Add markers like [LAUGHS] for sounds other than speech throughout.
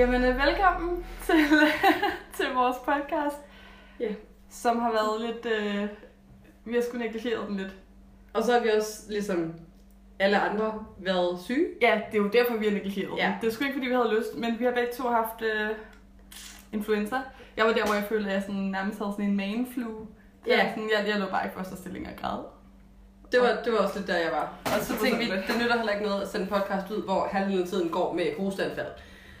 Jamen, øh, velkommen [LAUGHS] til, til vores podcast, Ja. som har været lidt... Øh, vi har sgu negligeret den lidt. Og så har vi også, ligesom alle andre, været syge. Ja, det er jo derfor, vi har negligeret Ja. den. Det er sgu ikke, fordi vi havde lyst, men vi har begge to haft øh, influenza. Jeg var der, hvor jeg følte, at jeg sådan, nærmest havde sådan en manflu. Ja. Jeg, sådan, jeg, jeg lå bare i første stilling og græd. Det var, det var også lidt der, jeg var. Og så tænkte vi, det nytter heller ikke noget at sende en podcast ud, hvor halvdelen af tiden går med hosteanfald.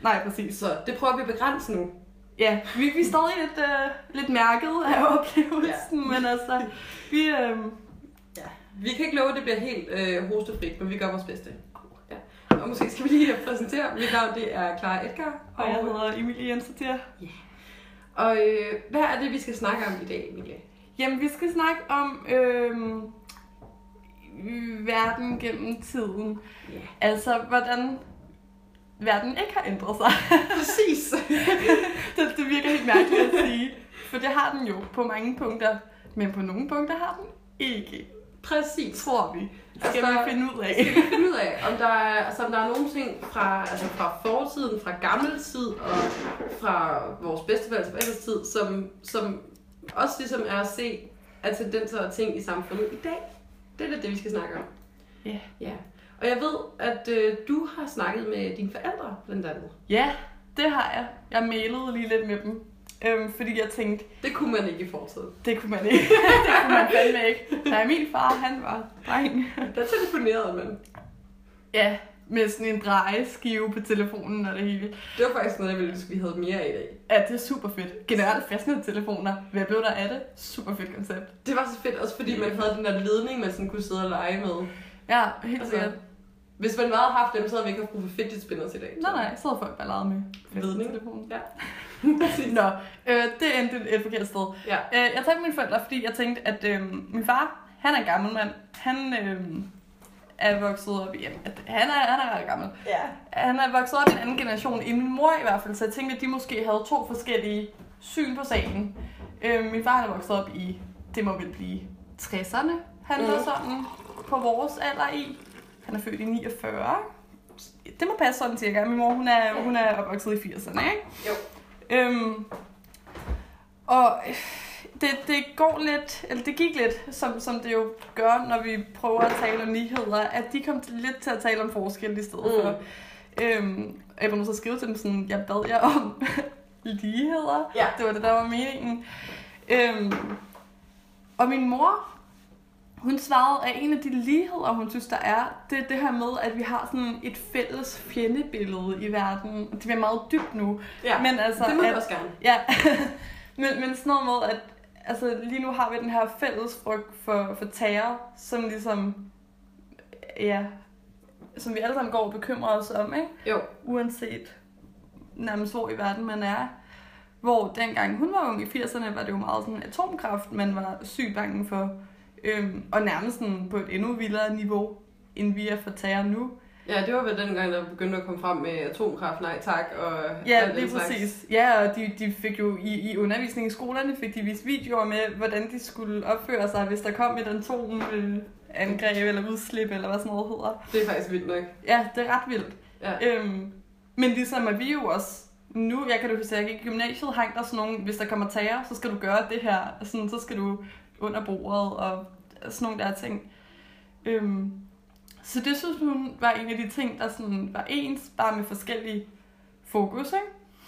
Nej, præcis. Så det prøver vi at begrænse nu. Ja, vi, vi er stadig lidt, øh, lidt mærket af oplevelsen, ja. men altså, vi... Øh, Vi kan ikke love, at det bliver helt øh, hostefrit, men vi gør vores bedste. Ja. Og måske skal vi lige præsentere. Mit navn det er Clara Edgar. og jeg hedder Emilie Jensen der. Og øh, hvad er det, vi skal snakke om i dag, Emilie? Jamen, vi skal snakke om øh, verden gennem tiden. Ja. Altså, hvordan verden ikke har ændret sig. [LAUGHS] Præcis. [LAUGHS] det, det virker helt mærkeligt at sige. For det har den jo på mange punkter. Men på nogle punkter har den ikke. Præcis. Tror vi. Skal Altså, vi finde ud af. skal vi finde ud af, om der er, altså, om der er nogle ting fra, altså, fra fortiden, fra gammel tid og fra vores bedsteforældres forældres tid, som, som også ligesom er at se af tendenser og ting i samfundet i dag. Det er det, vi skal snakke om. Ja. ja. Og jeg ved, at øh, du har snakket med dine forældre, blandt andet. Ja, det har jeg. Jeg mailede lige lidt med dem. Øhm, fordi jeg tænkte, Det kunne man ikke i fortiden. det kunne man ikke. [LAUGHS] det kunne man fandme ikke. Nej, min far, han var dreng. Der telefonerede man. Ja, med sådan en drejeskive på telefonen og det hele. Det var faktisk noget, jeg ville ønske, vi havde mere af i dag. Ja, det er super fedt. Generelt fastnettelefoner. Hvad blev der af det? Super fedt koncept. Det var så fedt, også fordi man havde den der ledning, man sådan kunne sidde og lege med. Ja, helt Altså, sikkert. Hvis man bare havde haft dem, så havde vi ikke haft brug for fidget spinners i dag. Nej, nej, så havde folk bare leget med Ledning. telefonen. Ja. [LAUGHS] [LAUGHS] Nå, øh, det endte et, forkert sted. Ja. Øh, jeg talte med mine forældre, fordi jeg tænkte, at øh, min far, han er en gammel mand. Han øh, er vokset op i... At han er, han er ret gammel. Ja. Han er vokset op i en anden generation end min mor i hvert fald, så jeg tænkte, at de måske havde to forskellige syn på sagen. Øh, min far han er vokset op i, det må vel blive 60'erne, han var Mhm. sådan på vores alder i. Han er født i 49. Det må passe sådan cirka. Min mor, hun er, hun er opvokset i 80'erne, ikke? Jo. Øhm, og det, det går lidt, eller det gik lidt, som, som det jo gør, når vi prøver at tale om nyheder, at de kom til, lidt til at tale om forskel i stedet Mm. for. Øhm, jeg var så skrive til dem sådan, jeg bad jer om [LAUGHS] ligheder. Ja. Det var det, der var meningen. Øhm, og min mor, hun svarede, at en af de ligheder, hun synes, der er, det er det her med, at vi har sådan et fælles fjendebillede i verden. Det bliver meget dybt nu. Ja, Men altså, det må at, også gerne. Ja, [LAUGHS] men, men sådan noget med, at altså, lige nu har vi den her fælles frygt for, for terror, som ligesom, ja, som vi alle sammen går og bekymrer os om, ikke? Jo. Uanset nærmest hvor i verden man er. Hvor dengang hun var ung i 80'erne, var det jo meget sådan atomkraft, man var sygt bange for. Øhm, og nærmest sådan på et endnu vildere niveau, end vi er for terror nu. Ja, det var vel dengang, der begyndte at komme frem med atomkraft, nej tak, og Ja, den slags. præcis. Ja, og de, de fik jo i, i undervisning i skolerne, fik de vist videoer med, hvordan de skulle opføre sig, hvis der kom et atomangreb eller udslip, eller hvad sådan noget hedder. Det er faktisk vildt nok. Ja, det er ret vildt. Ja. Øhm, men ligesom at vi jo også, nu, jeg kan du huske, at jeg gik i gymnasiet, hang der sådan nogle, hvis der kommer terror, så skal du gøre det her, sådan, så skal du under bordet, og sådan nogle der ting. Øhm, så det synes hun var en af de ting, der sådan var ens, bare med forskellige fokus, ikke?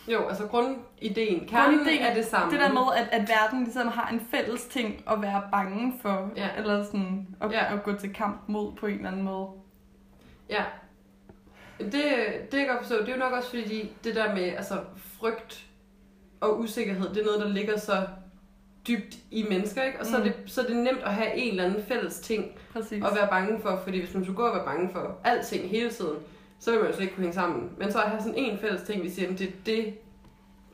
Jo, altså grundideen, kernen Grundideen, er det samme. Det der med, at, at verden ligesom har en fælles ting at være bange for, Ja. eller sådan at, Ja. at gå til kamp mod på en eller anden måde. Ja. Det, det jeg godt forstå. Det er jo nok også fordi, det der med altså, frygt og usikkerhed, det er noget, der ligger så dybt i mennesker, ikke? Og så, Mm. er det, så er det nemt at have en eller anden fælles ting Præcis. at være bange for, fordi hvis man skulle gå og være bange for alting hele tiden, så vil man jo slet ikke kunne hænge sammen. Men så at have sådan en fælles ting, vi siger, at det er det,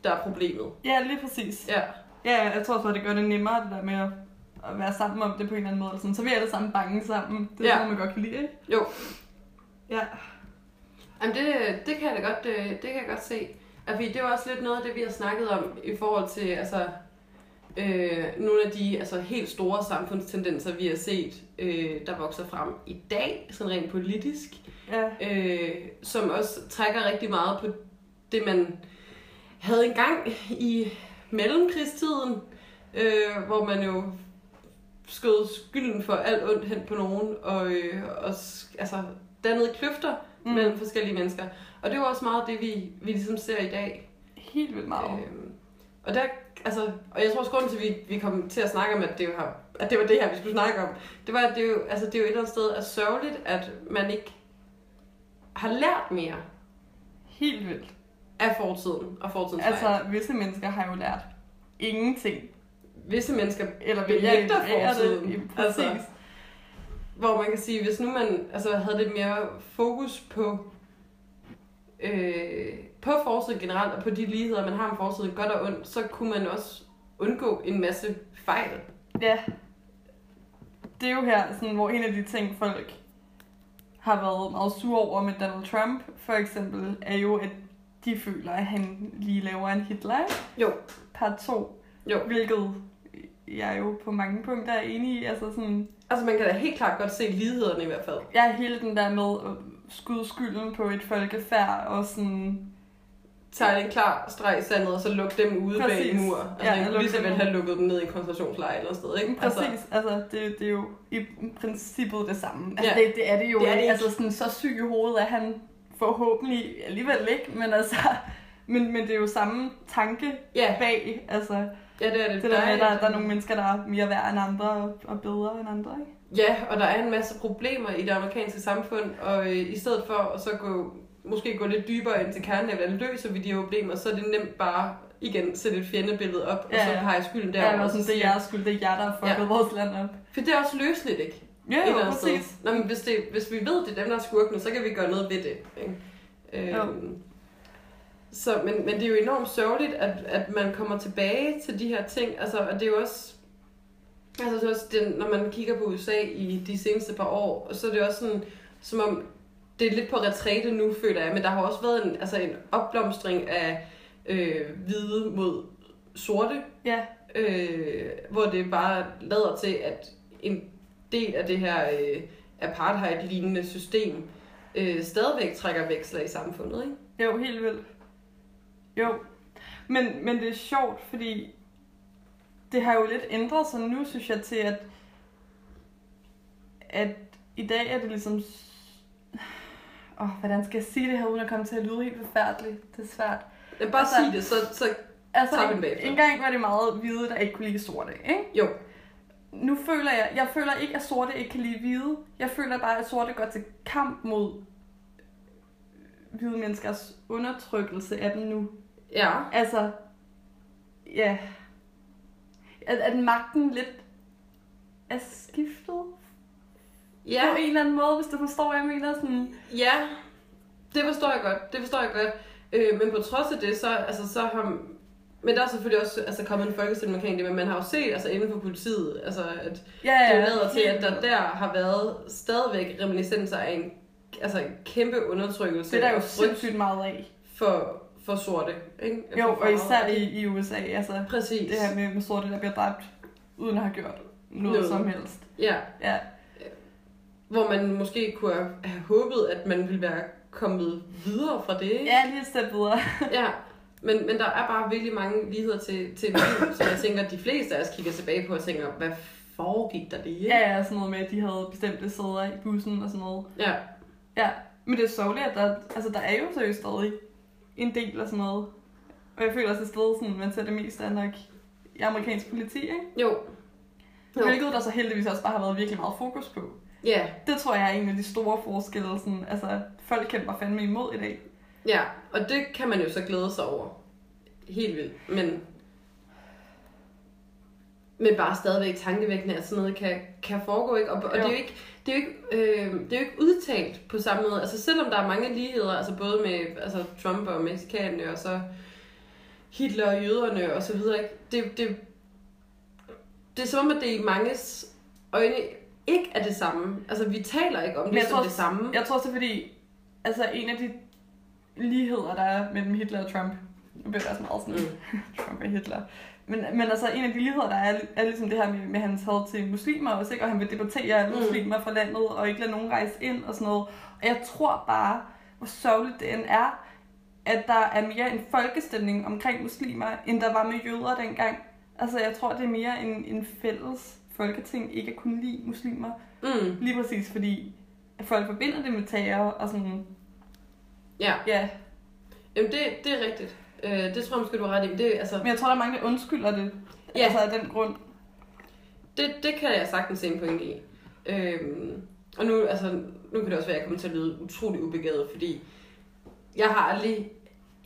der er problemet. Ja, lige præcis. Ja, Ja, jeg tror også, at det gør det nemmere, det der med at, at være sammen om det på en eller anden måde. Sådan. Så vi er alle sammen bange sammen. Det er Ja. sådan, noget, man godt kan lide, ikke? jo. Ja. Jamen det, det, kan jeg da godt, øh, det kan jeg godt se. Altså, det er også lidt noget af det, vi har snakket om i forhold til altså, øh, nogle af de altså, helt store samfundstendenser, vi har set, øh, der vokser frem i dag, sådan rent politisk, Ja. øh, som også trækker rigtig meget på det, man havde engang i mellemkrigstiden, øh, hvor man jo skød skylden for alt ondt hen på nogen, og, øh, og altså, dannede kløfter mm. Mellem forskellige mennesker. Og det er jo også meget det, vi, vi ligesom ser i dag. Helt vildt meget. Øhm, og der, altså, og jeg tror også grunden til, at vi, vi kom til at snakke om, at det, har, at det var det her, vi skulle snakke om, det var, at det jo, altså, det er jo et eller andet sted er sørgeligt, at man ikke har lært mere Helt vildt. af fortiden og fortidens fejl. Altså, visse mennesker har jo lært ingenting. Visse mennesker, Eller Benægter fortiden. det. Præcis. Altså. hvor man kan sige, hvis nu man altså, havde lidt mere fokus på øh, på fortiden generelt, og på de ligheder, man har med fortiden, godt og ondt, så kunne man også undgå en masse fejl. Ja. Det er jo her, sådan, hvor en af de ting, folk har været meget sure over med Donald Trump, for eksempel, er jo, at de føler, at han lige laver en Hitler? Jo. Part 2. Jo. Hvilket jeg jo på mange punkter er enig i. Altså sådan, Altså man kan da helt klart godt se lighederne i hvert fald. jeg er hele den der med at skyde skylden på et folkefærd, og sådan, Tager en klar streg i sandet, og så lukke dem ude bag Præcis. en mur. Altså, Ja, lukke lige så vel have lukket dem ned i en koncentrationslejr eller sted, ikke? Præcis, altså, altså det, det er jo i princippet det samme. Altså, Ja. det, det er det jo Det er det ikke. Altså sådan, så syg i hovedet er han forhåbentlig alligevel ikke, men altså, men, men det er jo samme tanke ja, bag, altså ja, det er det. det der med, at er- der, der er nogle mennesker, der er mere værd end andre og, og bedre end andre, ikke? Ja, og der er en masse problemer i det amerikanske samfund, og øh, i stedet for at så gå, måske gå lidt dybere ind til kernen af, hvordan løser vi de her problemer, så er det nemt bare igen sætte et fjendebillede op, og Ja, så ja. pege skylden Ja, derover. og og sådan, så det er jeres skyld, det er jer, der har fucket Ja. vores land op. For det er også løseligt, ikke? Ja, jo, eller præcis. Nå, men hvis, det, hvis vi ved, det er dem, der er skurkene, så kan vi gøre noget ved det. Ikke? Øhm, så, men, men det er jo enormt sørgeligt, at, at man kommer tilbage til de her ting. Altså, og det er jo også... Altså, er også det, når man kigger på USA i de seneste par år, så er det også sådan, som om det er lidt på retræte nu, føler jeg, men der har også været en, altså en opblomstring af øh, hvide mod sorte, Ja, øh, hvor det bare lader til, at en del af det her øh, apartheid-lignende system øh, stadigvæk trækker veksler i samfundet, ikke? jo, helt vildt. Jo, men, men det er sjovt, fordi det har jo lidt ændret sig nu, synes jeg, til at, at i dag er det ligesom... Åh, oh, hvordan skal jeg sige det her, uden at komme til at lyde helt forfærdeligt? Det er svært. Men bare Altså- sig det, så, så Altså, Tager vi den en, bagefter. en gang var det meget hvide, der ikke kunne lide sorte, ikke? jo, Nu føler jeg, jeg føler ikke, at sorte ikke kan lide hvide. Jeg føler bare, at sorte går til kamp mod hvide menneskers undertrykkelse af dem nu. ja, Altså, ja. At, at magten lidt er skiftet ja, på en eller anden måde, hvis du forstår, hvad jeg mener. Sådan, ja, det forstår jeg godt, det forstår jeg godt. Øh, men på trods af det, så, altså, så har men der er selvfølgelig også altså, kommet en folkestilling omkring det, men man har jo set altså, inden for politiet, altså, at ja, det lader til, at der der har været stadigvæk reminiscenser af en, altså, en kæmpe undertrykkelse Det er der jo og sindssygt meget af. for, for sorte. Ikke? Jo, For og farvede. især i, i USA. Altså, Præcis. det her med, med sorte, der bliver dræbt, uden at have gjort noget, Noget. som helst. Ja, Ja, hvor man måske kunne have, have håbet, at man ville være kommet videre fra det. Ikke? ja lige et step videre. [LAUGHS] ja. Men, men der er bare virkelig mange ligheder til, til liv, som jeg tænker, at de fleste af os kigger tilbage på og tænker, hvad foregik der lige? Ja, ja, sådan noget med, at de havde bestemte sæder i bussen og sådan noget. ja. Ja, men det er sørgeligt, at der, altså, der er jo seriøst stadig en del af sådan noget. Og jeg føler også et sted, sådan, man ser det mest af nok i amerikansk politi, ikke? Jo. Jo. Hvilket der så heldigvis også bare har været virkelig meget fokus på. Ja, Det tror jeg er en af de store forskelle. Sådan, altså, folk kæmper fandme imod i dag. ja, og det kan man jo så glæde sig over. Helt vildt. Men, men bare stadigvæk tankevækkende, at sådan noget kan, kan foregå, ikke? Og, og det er jo ikke, det er jo ikke, øh, det er jo ikke udtalt på samme måde. Altså selvom der er mange ligheder, altså både med altså Trump og mexikanerne, og så Hitler og jøderne og så videre, ikke? Det, det, det er som om, at det i manges øjne ikke er det samme. Altså vi taler ikke om Men det som tror- det samme. Jeg tror også, det er fordi, altså en af de ligheder, der er mellem Hitler og Trump, nu bliver det også meget sådan, Mm. [LAUGHS] Trump og Hitler, men, men altså en af de ligheder, der er, er ligesom det her med, med hans had til muslimer også, ikke? og han vil deportere alle Mm. muslimer fra landet, og ikke lade nogen rejse ind og sådan noget. Og jeg tror bare, hvor sørgeligt det end er, at der er mere en folkestemning omkring muslimer, end der var med jøder dengang. Altså, jeg tror, det er mere en, en fælles folketing ikke at kunne lide muslimer. Mm. Lige præcis fordi, at folk forbinder det med terror og sådan, Ja, ja. Jamen, det, det er rigtigt. Øh, det tror jeg måske, du har ret i. Det, altså, Men jeg tror, der er mange, der undskylder det. Ja. Altså af den grund. det, det kan jeg sagtens se en pointe i. Øhm, og nu, altså, nu kan det også være, at jeg kommer til at lyde utrolig ubegavet, fordi jeg har aldrig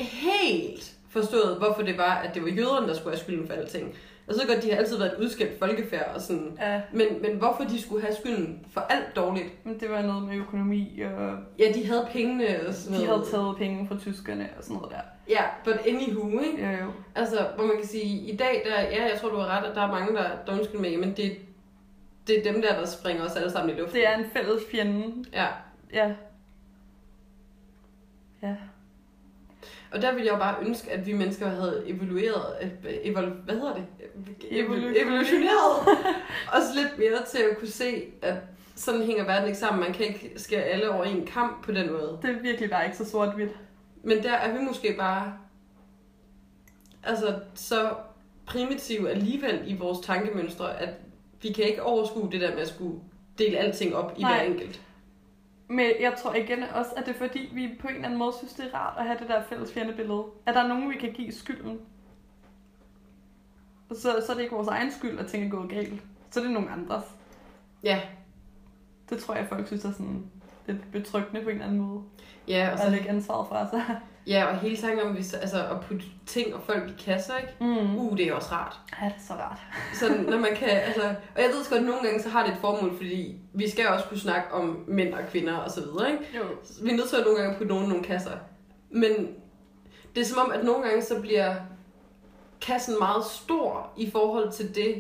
helt forstået, hvorfor det var, at det var jøderne, der skulle have skylden for alting. Jeg ved godt, de har altid været et udskældt folkefærd og sådan. Ja. Men, men hvorfor de skulle have skylden for alt dårligt? Men det var noget med økonomi, og Ja, de havde pengene og sådan de noget. havde taget penge fra tyskerne og sådan noget der. Ja, but anywho, ikke? Jo, jo. Altså, hvor man kan sige, i dag, der, ja, jeg tror, du har ret, at der er mange, der, undskyld med, men det, det er dem der, der springer os alle sammen i luften. Det er en fælles fjende. Ja, Ja. Ja. Og der ville jeg jo bare ønske, at vi mennesker havde evalueret, øh, evol, hvad hedder det? Evolutioneret. Evolutioneret. [LAUGHS] Også lidt mere til at kunne se, at sådan hænger verden ikke sammen. Man kan ikke skære alle over en kamp på den måde. Det er virkelig bare ikke så sort-hvidt. Men der er vi måske bare altså så primitive alligevel i vores tankemønstre, at vi kan ikke overskue det der med at skulle dele alting op i Nej. hver enkelt. Men jeg tror igen også, at det er fordi, vi på en eller anden måde synes, det er rart at have det der fælles fjendebillede. At der er nogen, vi kan give skylden. Og så, så er det ikke vores egen skyld, at ting er gået galt. Så er det nogen andres. Ja, Det tror jeg, folk synes er sådan lidt betryggende på en eller anden måde. ja, og, Og så, at lægge ansvaret fra sig. Ja, og hele tanken om hvis, altså, at putte ting og folk i kasser, ikke? Mm. Uh, det er også rart. Ja, det er så rart. [LAUGHS] Så når man kan, altså, og jeg ved godt, at nogle gange så har det et formål, fordi vi skal også kunne snakke om mænd og kvinder og så videre, ikke? Jo. Vi er nødt til at nogle gange putte nogen i nogle kasser. Men det er som om, at nogle gange så bliver kassen meget stor i forhold til det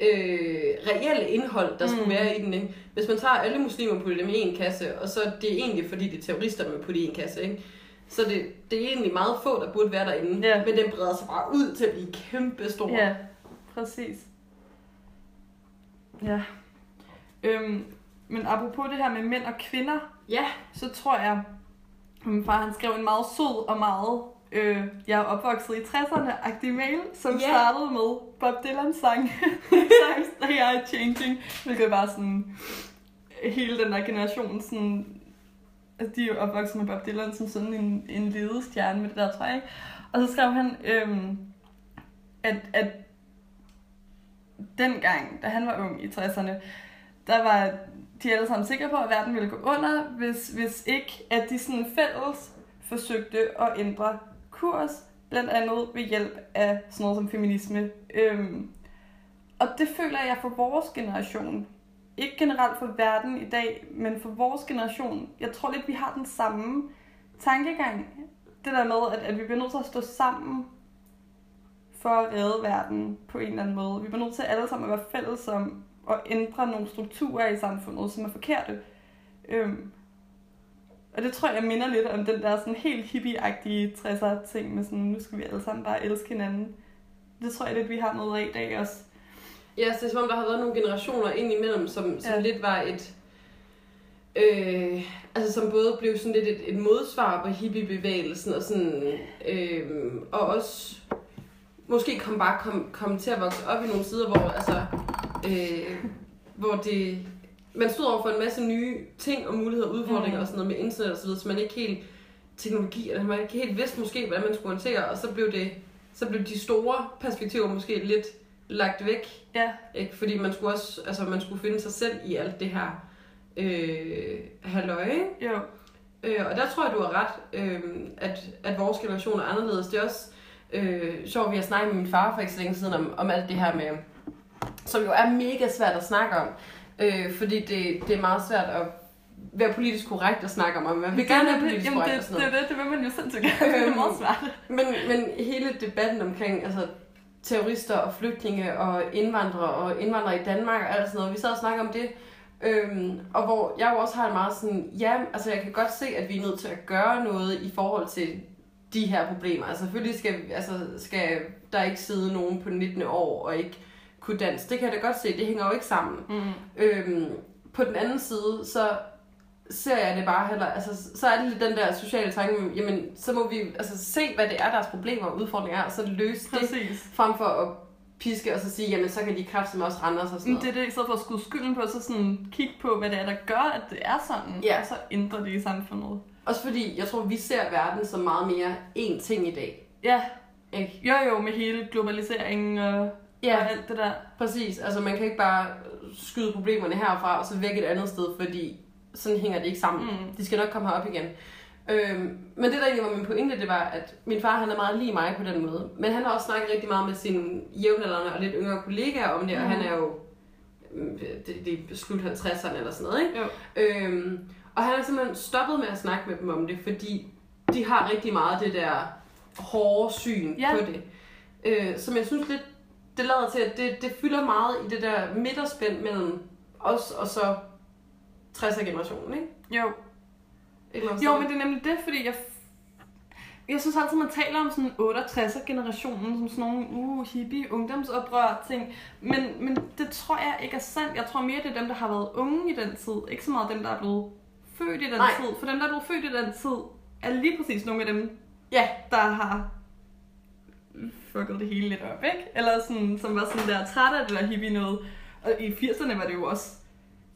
øh, reelle indhold, der skulle Mm. være i den. Ikke? Hvis man tager alle muslimer og putter dem i en kasse, og så det er egentlig fordi, det er terrorister, man putter i en kasse, ikke? Så det, det er egentlig meget få, der burde være derinde. Ja. Men den breder sig bare ud til at blive kæmpe stor. Ja, præcis. Ja. Øhm, men apropos det her med mænd og kvinder, ja. så tror jeg, at min far han skrev en meget sød og meget, øh, jeg er opvokset i 60'erne-agtig mail, som yeah. startede med Bob Dylan sang, [LAUGHS] Times They Are Changing, hvilket bare sådan, hele den der generation, sådan, altså de er jo opvokset med Bob Dylan som sådan en, en ledestjerne med det der træ, ikke? Og så skrev han, øhm, at, at dengang, da han var ung i 60'erne, der var de alle sammen sikre på, at verden ville gå under, hvis, hvis ikke, at de sådan fælles forsøgte at ændre kurs, blandt andet ved hjælp af sådan noget som feminisme. Øhm, og det føler jeg for vores generation, ikke generelt for verden i dag, men for vores generation, jeg tror lidt, vi har den samme tankegang. Det der med, at, at vi bliver nødt til at stå sammen for at redde verden på en eller anden måde. Vi bliver nødt til alle sammen at være fælles om at ændre nogle strukturer i samfundet, som er forkerte. Øhm, og det tror jeg minder lidt om den der sådan helt hippie-agtige 60'er ting med sådan, nu skal vi alle sammen bare elske hinanden. Det tror jeg lidt, vi har noget af i dag også. Ja, så det er som om, der har været nogle generationer ind imellem, som, som Ja. lidt var et... Øh, altså som både blev sådan lidt et, et modsvar på hippiebevægelsen, og sådan... Øh, og også måske kom bare kom, kom til at vokse op i nogle sider, hvor altså... Øh, hvor det... Man stod over for en masse nye ting og muligheder og udfordringer Mm. og sådan noget med internet og så videre, så man ikke helt teknologi, eller man ikke helt vidste måske, hvordan man skulle håndtere, og så blev det så blev de store perspektiver måske lidt lagt væk, Ja, ikke? Fordi man skulle også, altså man skulle finde sig selv i alt det her øh, halløj, jo. Øh, og der tror jeg, du har ret, øh, at, at vores generation er anderledes. Det er også øh, sjovt, vi har snakket med min far for ikke så længe siden om, om alt det her med, som jo er mega svært at snakke om, øh, fordi det, det er meget svært at være politisk korrekt at snakke om, og man vil gerne være politisk Jamen, korrekt det, og sådan det, noget. det, det, det vil man jo sindssygt gerne. Det er meget svært. Men, men hele debatten omkring altså, terrorister og flygtninge og indvandrere og indvandrere i Danmark og alt sådan noget, vi sad og snakkede om det, øhm, og hvor jeg jo også har det meget sådan, ja, altså jeg kan godt se, at vi er nødt til at gøre noget i forhold til de her problemer. Altså selvfølgelig skal, altså, skal der ikke sidde nogen på 19 år og ikke kunne danse. Det kan jeg da godt se, det hænger jo ikke sammen. Mm. Øhm, på den anden side, så ser jeg det bare heller, altså så er det lidt den der sociale tanke, jamen så må vi altså se, hvad det er, deres problemer og udfordringer er, og så løse det, Præcis. frem for at piske og så sige, jamen så kan de kræfte som også rende os og sådan Men det noget. er det, i stedet for at skulle skylden på, så sådan kigge på, hvad det er, der gør, at det er sådan, Ja. og så ændrer det i samfundet. Også fordi, jeg tror, vi ser verden som meget mere én ting i dag. Ja, Ikke? jo jo, med hele globaliseringen og, og alt det der. præcis. Altså man kan ikke bare skyde problemerne herfra og så væk et andet sted, fordi sådan hænger det ikke sammen. Mm. De skal nok komme herop igen. Øhm, men det der egentlig var min pointe, det var, at min far han er meget lige mig på den måde. Men han har også snakket rigtig meget med sine jævnaldrende og lidt yngre kollegaer om det, mm. og han er jo mm, det, det er slut 50'erne eller sådan noget, ikke? Jo. Øhm, og han har simpelthen stoppet med at snakke med dem om det, fordi de har rigtig meget det der hårde syn Ja. på det. Øh, som jeg synes lidt, det lader til, at det, det fylder meget i det der midterspænd mellem os og så 60'er generationen, ikke? Jo. Eller Jo, men det er nemlig det, fordi jeg... Jeg synes altid, man taler om sådan 68'er generationen som sådan nogle uh, hippie ungdomsoprør ting. Men, men det tror jeg ikke er sandt. Jeg tror mere, det er dem, der har været unge i den tid. Ikke så meget dem, der er blevet født i den Nej. tid. For dem, der er blevet født i den tid, er lige præcis nogle af dem, Ja, der har fucket det hele lidt op, ikke? Eller sådan, som var sådan der træt af det der hippie noget. Og i 80'erne var det jo også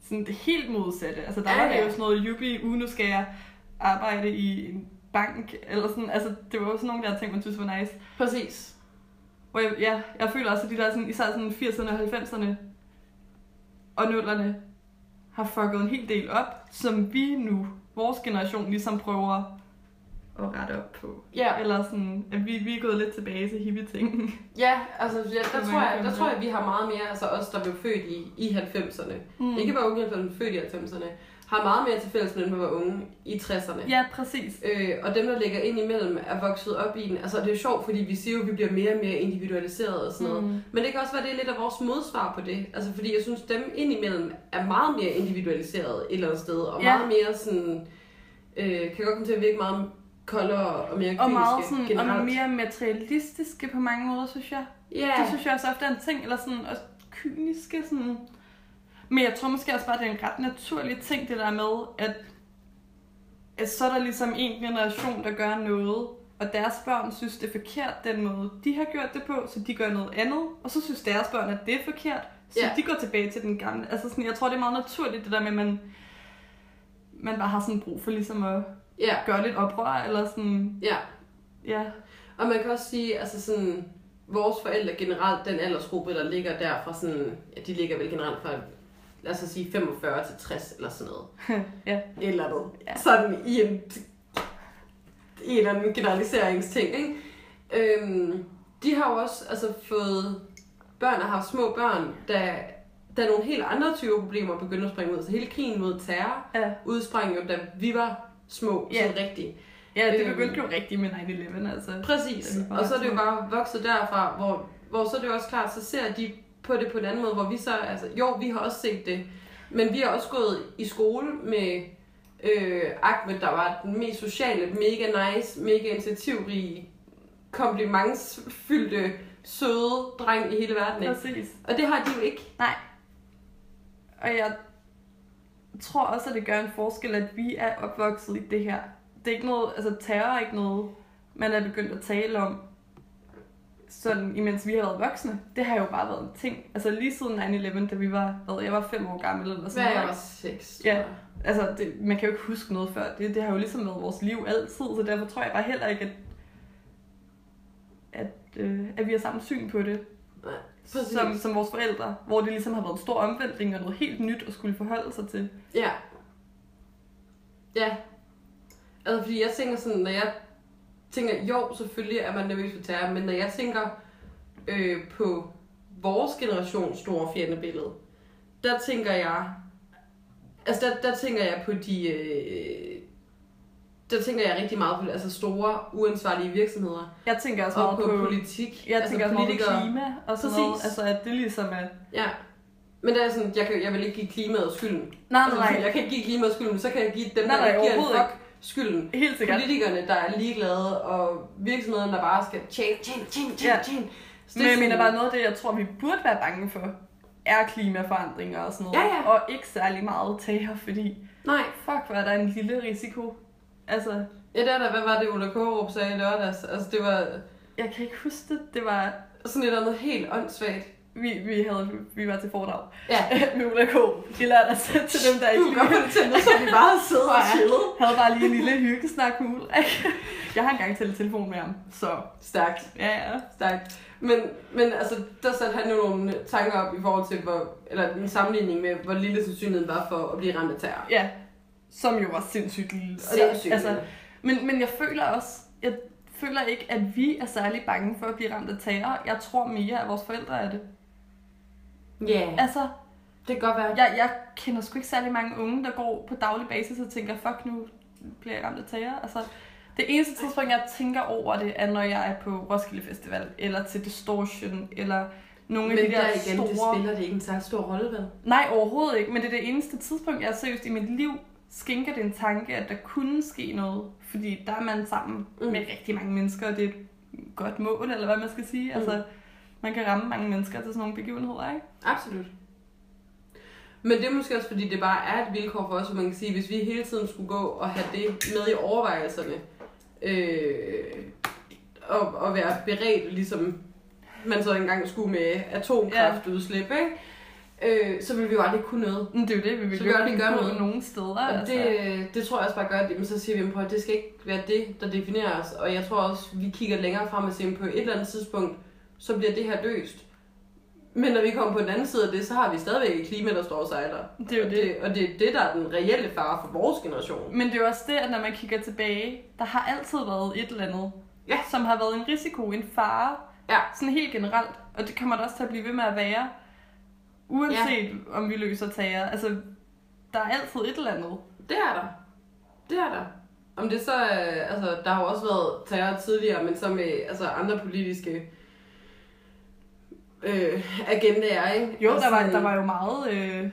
sådan det helt modsatte. Altså der Ja, var det ja. jo sådan noget, yuppie, uge nu skal jeg arbejde i en bank, eller sådan, altså det var jo sådan nogle der ting, man synes var nice. præcis. Hvor jeg, ja, jeg føler også, at de der sådan, især sådan 80'erne og 90'erne og 0'erne har fucket en hel del op, som vi nu, vores generation, ligesom prøver at rette op på. Ja, Eller sådan, at vi, vi er gået lidt tilbage til hippie-ting. ja altså ja, der, tror jeg, der tror jeg, vi har meget mere, altså os, der blev født i, i 90'erne. Mm. Ikke bare unge i 90'erne, men født i 90'erne, har meget mere til fælles med dem, der var unge i 60'erne. Ja, præcis. Øh, og dem, der ligger ind imellem, er vokset op i den. Altså, det er jo sjovt, fordi vi siger jo, at vi bliver mere og mere individualiseret og sådan noget. Mm. Men det kan også være, det er lidt af vores modsvar på det. Altså, fordi jeg synes, dem indimellem er meget mere individualiseret et eller andet sted. Og Ja. meget mere sådan... Øh, kan godt komme til at virke meget koldere og mere Og meget sådan, generelt. og mere materialistiske på mange måder, synes jeg. Ja, Det synes jeg også ofte er en ting, eller sådan også kyniske, sådan... Men jeg tror måske også bare, det er en ret naturlig ting, det der med, at, at så er der ligesom en generation, der gør noget, og deres børn synes, det er forkert, den måde, de har gjort det på, så de gør noget andet, og så synes deres børn, at det er forkert, så Ja. de går tilbage til den gamle. Altså sådan, jeg tror, det er meget naturligt, det der med, at man, man bare har sådan brug for ligesom at ja, gøre lidt oprør, eller sådan, ja. ja, Og man kan også sige, altså sådan, vores forældre generelt, den aldersgruppe, der ligger der fra sådan, ja, de ligger vel generelt fra, lad os sige 45 til 60 eller sådan noget. [LAUGHS] ja. Et eller andet. Ja. Sådan i en, i en eller anden generaliseringsting, ikke? Øhm, de har jo også altså, fået børn og har haft små børn, da, da nogle helt andre typer problemer begyndte at springe ud. Så hele krigen mod terror ja. udsprang jo, da vi var små, Ja. sådan rigtigt. Ja, det Øhm. begyndte jo rigtigt med 9-11, altså. Præcis. Og så er det jo bare vokset derfra, hvor, hvor så er det jo også klart, så ser de på det på en anden måde, hvor vi så, altså, jo, vi har også set det, men vi har også gået i skole med øh, Ahmed, der var den mest sociale, mega nice, mega initiativrige, komplimentsfyldte, søde dreng i hele verden. Ikke? Præcis. Og det har de jo ikke. Og jeg tror også, at det gør en forskel, at vi er opvokset i det her. Det er ikke noget, altså terror er ikke noget, man er begyndt at tale om, sådan imens vi har været voksne. Det har jo bare været en ting. Altså lige siden 9-11, da vi var, hvad, jeg var fem år gammel eller sådan jeg noget. var ikke? seks. Ja. jeg. Altså, det, man kan jo ikke huske noget før. Det, det har jo ligesom været vores liv altid, så derfor tror jeg bare heller ikke, at, at, øh, at vi har samme syn på det, præcis. som, som vores forældre, hvor det ligesom har været en stor omvæltning og noget helt nyt at skulle forholde sig til. Ja. Ja. Altså, fordi jeg tænker sådan, når jeg tænker, jo, selvfølgelig er man nervøs for terror, men når jeg tænker øh, på vores generations store fjendebillede, der tænker jeg, altså der, der tænker jeg på de, øh, der tænker jeg rigtig meget på altså store, uansvarlige virksomheder, Jeg tænker også og meget på, på, politik. jeg tænker også meget på klima og sådan Præcis. noget. Altså, at det ligesom er... Ja. Men det er sådan, jeg, kan, jeg vil ikke give klimaet skylden. Nej, Altså, nej, Jeg kan ikke give klimaet skylden, så kan jeg give dem, Nej, der nej, giver en fuck skylden. Helt sikkert. Politikerne, der er ligeglade, og virksomhederne, der bare skal tjene, tjene, tjene, tjene, Ja. tjene. Men jeg mener bare noget af det, jeg tror, vi burde være bange for. er klimaforandringer og sådan noget. Ja, ja. Og ikke særlig meget tager, fordi Nej. fuck, hvor er der en lille risiko. Altså, Ja, det er der. Hvad var det, Ulla Kårup sagde i lørdags? Altså, det var jeg kan ikke huske det. Det var, sådan et eller andet helt åndssvagt. vi, vi, havde, vi var til foredrag Ja. [LAUGHS] med Ulla. De lærte os til dem, der Du ikke kan godt få det til, så vi bare sidder og [LAUGHS] chillet. havde bare lige en lille hyggesnak med Ulrik. Jeg har engang talt telefon med ham, så Stærkt. ja, ja. Stærkt. Men, men altså, der satte han jo nogle tanker op i forhold til, hvor, eller en sammenligning med, hvor lille sandsynligheden var for at blive ramt af terror. Ja, som jo var sindssygt lille. Sindssygt. Altså, men, men jeg føler også, jeg føler ikke, at vi er særlig bange for at blive ramt af terror. Jeg tror mere, at vores forældre er det. Ja, yeah. Altså, det kan godt være. jeg, jeg kender sgu ikke særlig mange unge, der går på daglig basis og tænker, fuck nu bliver jeg ramt af terror. Altså, det eneste tidspunkt, jeg tænker over det, er når jeg er på Roskilde Festival, eller til Distortion, eller nogle Men af de der der igen, store... det spiller det ikke en særlig stor rolle, vel? Nej, overhovedet ikke, men det er det eneste tidspunkt, jeg seriøst i mit liv skænker det en tanke, at der kunne ske noget. Fordi der er man sammen Mm. med rigtig mange mennesker, og det er et godt mål, eller hvad man skal sige. Mm. Altså, man kan ramme mange mennesker til sådan nogle begivenheder, ikke? Absolut. Men det er måske også, fordi det bare er et vilkår for os, at man kan sige, hvis vi hele tiden skulle gå og have det med i overvejelserne, øh, og, og være beredt, ligesom man så engang skulle med atomkraftudslip, ikke? Øh, så ville vi jo aldrig kunne noget. Men det er jo det, vi vil Så jo vi ikke gør på noget. nogle steder. Og altså. det, det tror jeg også bare gør, at jamen, så siger vi på, at det skal ikke være det, der definerer os. Og jeg tror også, vi kigger længere frem og siger, på et eller andet tidspunkt, så bliver det her løst. Men når vi kommer på den anden side af det, så har vi stadigvæk et klima, der står og sejler. Det er jo og det. det. Og det er det, der er den reelle fare for vores generation. Men det er jo også det, at når man kigger tilbage, der har altid været et eller andet, Ja. som har været en risiko, en fare, Ja. sådan helt generelt. Og det kommer der også til at blive ved med at være, uanset ja. om vi løser tager. Altså, der er altid et eller andet. Det er der. Det er der. Om det så er, altså, der har jo også været terror tidligere, men så med altså, andre politiske øh, agendaer, ikke? Jo, der var, sådan- der var jo meget øh,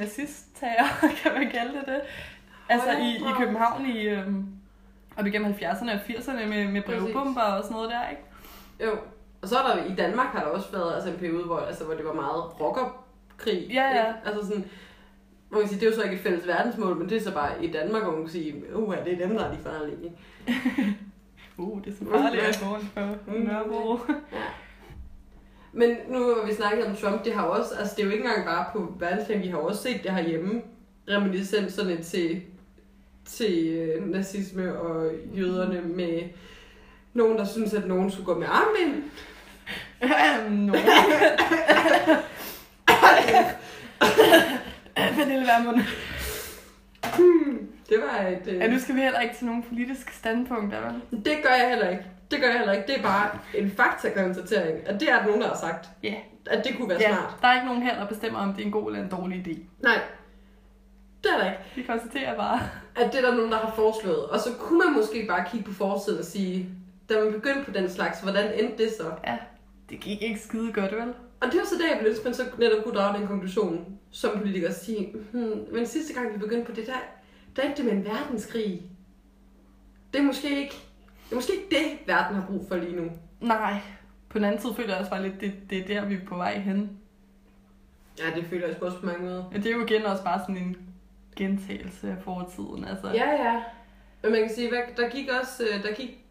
nazist-terror, [LAUGHS] kan man kalde det det. Altså i, i København i, øh, op igennem 70'erne og 80'erne med, med brevbomber og sådan noget der, ikke? Jo. Og så er der i Danmark har der også været altså, en periode, hvor, altså, hvor det var meget rockerkrig. Ja, ja. Ikke? Altså sådan, man kan sige, det er jo så ikke et fælles verdensmål, men det er så bare i Danmark, hvor man kan sige, uh, det er dem, der er de farlige. [LAUGHS] Uh, det er så farligt at gå på Mm. Nørrebro. Ja. Men nu hvor vi snakkede om Trump, det har også, altså det er jo ikke engang bare på verdensplan, vi har også set det herhjemme, reminiscenserne til, til øh, nazisme og jøderne med nogen, der synes, at nogen skulle gå med armbind. Nå. [LAUGHS] Pernille Vermund. Det var et... Øh... Ja, nu skal vi heller ikke til nogen politiske standpunkter, vel? Det gør jeg heller ikke. Det gør jeg heller ikke. Det er bare en faktakonstatering, at det er der nogen, der har sagt, Ja. at det kunne være ja. smart. Der er ikke nogen her, der bestemmer, om det er en god eller en dårlig idé. Nej, det er der ikke. Vi konstaterer bare. At det er der nogen, der har foreslået. Og så kunne man måske bare kigge på forsiden og sige, da man begyndte på den slags, hvordan endte det så? Ja, det gik ikke skide godt, vel? Og det var så der, ønske, man så netop kunne drage den konklusion som politiker og sige, hmm, men sidste gang vi begyndte på det der, der endte det med en verdenskrig. Det er måske ikke, det er måske ikke det, verden har brug for lige nu. Nej. På den anden side føler jeg også bare lidt, det, det er der, vi er på vej hen. Ja, det føler jeg også på mange måder. Men det er jo igen også bare sådan en gentagelse af fortiden. Altså. Ja, ja. Men man kan sige, hvad, der gik også, øh, der gik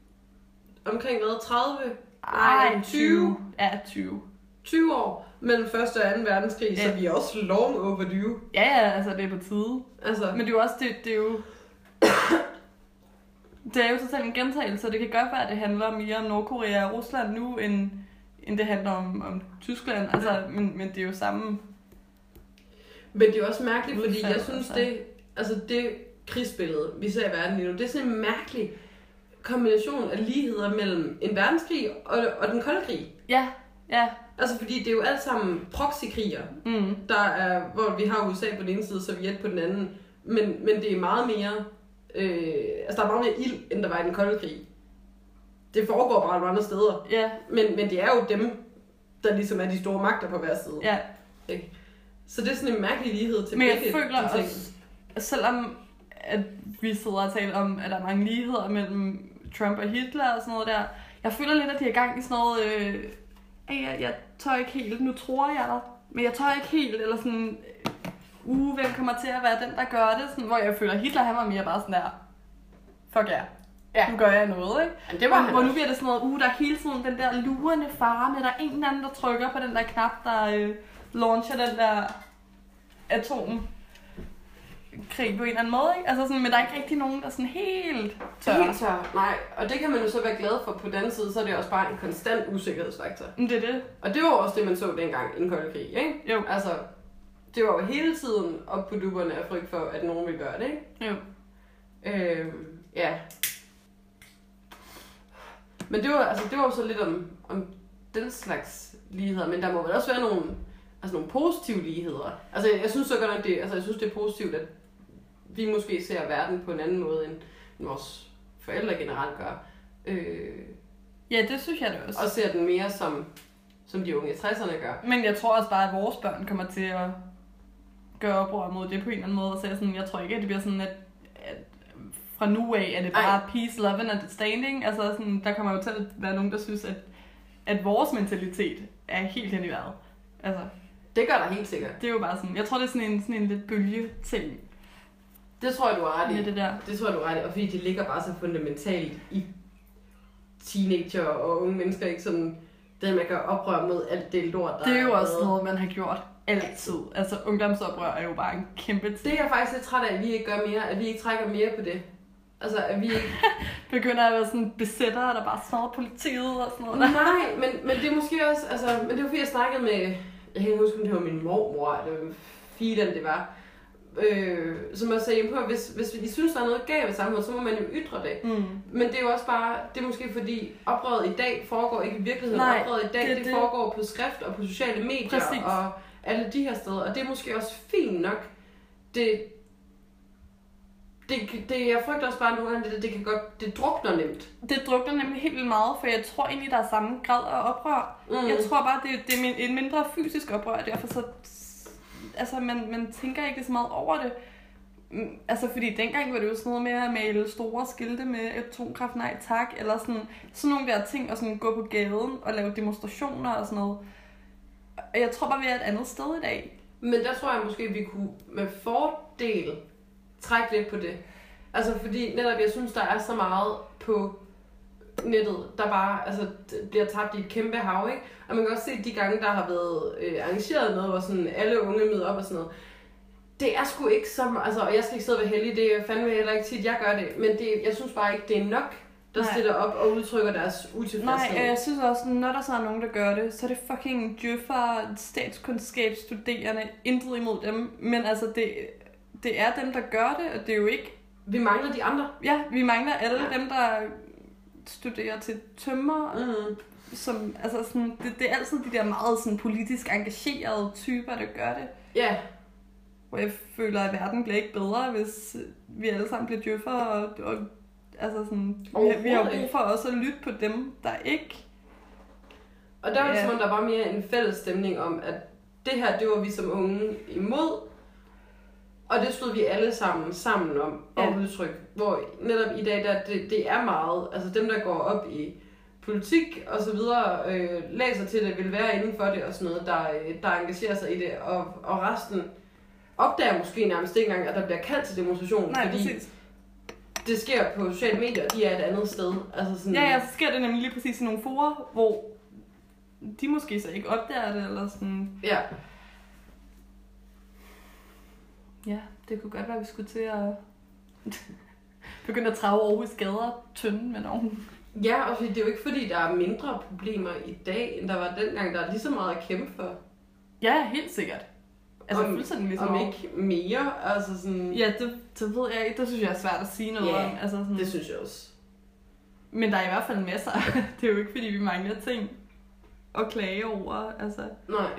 omkring hvad, 30, Ej, 20. Ja, 20. 20 år mellem 1. og 2. verdenskrig, så Ja. vi er også long overdue. Ja, ja, altså det er på tide. Altså, Men det er jo også, det, det er jo... [COUGHS] Det er jo totalt en gentagelse, og det kan godt være, at det handler mere om Nordkorea og Rusland nu, end, end det handler om, om Tyskland. Altså, men, men det er jo samme... Men det er også mærkeligt, fordi jeg synes, altså. det, altså det krigsbillede, vi ser i verden lige nu, det er sådan en mærkelig kombination af ligheder mellem en verdenskrig og, og den kolde krig. Ja, ja. Altså fordi det er jo alt sammen proxykriger, Mm. der er, hvor vi har USA på den ene side og Sovjet på den anden. Men, men det er meget mere, øh, altså der er meget mere ild, end der var i den kolde krig. Det foregår bare nogle andre steder. Ja, Men, men det er jo dem, der ligesom er de store magter på hver side. ja. Så det er sådan en mærkelig lighed til Men jeg begge føler også, selvom at vi sidder og taler om, at der er mange ligheder mellem Trump og Hitler og sådan noget der, jeg føler lidt, at de er i gang i sådan noget, øh, "Ej, jeg, jeg tør ikke helt, nu tror jeg dig. Men jeg tror ikke helt, eller sådan, uh, hvem kommer til at være den, der gør det? Sådan, hvor jeg føler, Hitler han var mere bare sådan der, fuck ja, Ja. nu gør jeg noget, ikke? Men det var hvor, hvor nu bliver det sådan noget, uh, der er hele tiden den der lurende fare med, der er en eller anden, der trykker på den der knap, der øh, launcher den der atom krig på en eller anden måde, ikke? Altså sådan, men der er ikke rigtig nogen, der er sådan helt tør. Helt tør. Nej, og det kan man jo så være glad for. På den anden side, så er det også bare en konstant usikkerhedsfaktor. Men det er det. Og det var også det, man så dengang i den kolde krig, ikke? Jo. Altså, det var jo hele tiden op på dupperne af frygt for, at nogen ville gøre det, ikke? Jo. Øhm, ja. Men det var, altså, det var jo så lidt om, om den slags ligheder, men der må vel også være nogle, altså nogle positive ligheder. Altså, jeg synes så godt nok, det, altså, jeg synes, det er positivt, at vi måske ser verden på en anden måde, end end vores forældre generelt gør. Øh, Ja, det synes jeg da også. og ser den mere som, som de unge i 60'erne gør. Men jeg tror også bare, at vores børn kommer til at gøre oprør mod det på en eller anden måde. Så jeg, sådan, jeg tror ikke, at det bliver sådan, at, at fra nu af er det bare Ej. peace, love and understanding. Altså sådan, der kommer jo til at være nogen, der synes, at, at vores mentalitet er helt hen i vejret. Altså, Det gør der helt sikkert. det er jo bare sådan, jeg tror, det er sådan en, sådan en lidt bølge ting Det tror jeg, du har ret med i. det der. Det tror jeg, du har ret i. Og fordi det ligger bare så fundamentalt i teenager og unge mennesker, ikke sådan, det man gør oprør mod alt det lort, der Det er jo også noget, man har gjort altid. Altså, ungdomsoprør er jo bare en kæmpe ting. Det er jeg faktisk lidt træt af, at vi ikke gør mere, at vi ikke trækker mere på det. Altså, at vi ikke... [LAUGHS] Begynder at være sådan besættere, der bare smadrer politiet og sådan noget. Nej, men, men det er måske også... Altså, men det var fordi, jeg snakkede med... Jeg kan ikke huske, om det var min mormor, eller filen det var. Øh, som også sagde, på, at hvis, hvis I synes, der er noget galt ved samfundet, så må man jo ytre det. Mm. Men det er jo også bare, det er måske fordi oprøret i dag foregår ikke i virkeligheden. Nej, oprøret i dag, det det, det, foregår på skrift og på sociale medier Præcis. og alle de her steder. Og det er måske også fint nok. Det, det, det jeg frygter også bare nogle gange, det, det kan godt, det drukner nemt. Det drukner nemlig helt vildt meget, for jeg tror egentlig, der er samme grad af oprør. Mm. Jeg tror bare, det, det er min- en mindre fysisk oprør, og derfor så... Altså, man, man tænker ikke så meget over det. Mm, altså, fordi dengang var det jo sådan noget med at male store skilte med atomkraft, nej tak, eller sådan, sådan nogle der ting, og sådan gå på gaden og lave demonstrationer og sådan noget. Og jeg tror bare, vi er et andet sted i dag. Men der tror jeg måske, vi kunne med fordel trække lidt på det. Altså fordi netop, jeg synes, der er så meget på nettet, der bare altså, bliver tabt i et kæmpe hav, ikke? Og man kan også se de gange, der har været øh, arrangeret noget, hvor sådan alle unge møder op og sådan noget. Det er sgu ikke så altså, og jeg skal ikke sidde og være heldig, det er fandme heller ikke tit, jeg gør det, men det, jeg synes bare ikke, det er nok, der Nej. stiller op og udtrykker deres Nej, utilfredshed. og jeg synes også, når der så er nogen, der gør det, så er det fucking djøffer, statskundskabsstuderende, intet imod dem. Men altså, det, det er dem, der gør det, og det er jo ikke... Vi mangler de andre. Ja, vi mangler alle ja. dem, der studerer til tømmer, Mm. som, altså sådan, det, det er altid de der meget sådan, politisk engagerede typer, der gør det. Ja, Hvor jeg føler, at verden bliver ikke bedre, hvis vi alle sammen bliver djøffer, og, og altså sådan, vi, har- vi har brug for også at lytte på dem, der ikke Og der var det Ja. som om, der var mere en fælles stemning om, at det her, det var vi som unge imod. Og det stod vi alle sammen sammen om at Ja. udtrykke. Hvor netop i dag, der, det, det er meget, altså dem, der går op i politik og så videre, øh, læser til det, vil være inden for det og sådan noget, der, øh, der engagerer sig i det. Og, og resten opdager måske nærmest ikke engang, at der bliver kaldt til demonstration, Nej, fordi præcis. det sker på sociale medier, de er et andet sted. Altså sådan, Ja, ja, så sker det nemlig lige præcis i nogle forer, hvor de måske så ikke opdager det, eller sådan... ja. Ja, det kunne godt være, at vi skulle til at [LAUGHS] begynde at trage Aarhus gader tynde med nogen. Ja, og det er jo ikke fordi, der er mindre problemer i dag, end der var dengang. Der er lige så meget at kæmpe for. Ja, helt sikkert. Altså Om- fuldstændig ligesom Om ikke mere. Altså sådan, Ja, det, det ved jeg ikke. Det synes jeg er svært at sige noget Ja, om. Altså sådan, det synes jeg også. Men der er i hvert fald masser. [LAUGHS] det er jo ikke, fordi vi mangler ting at klage over. Altså, Nej.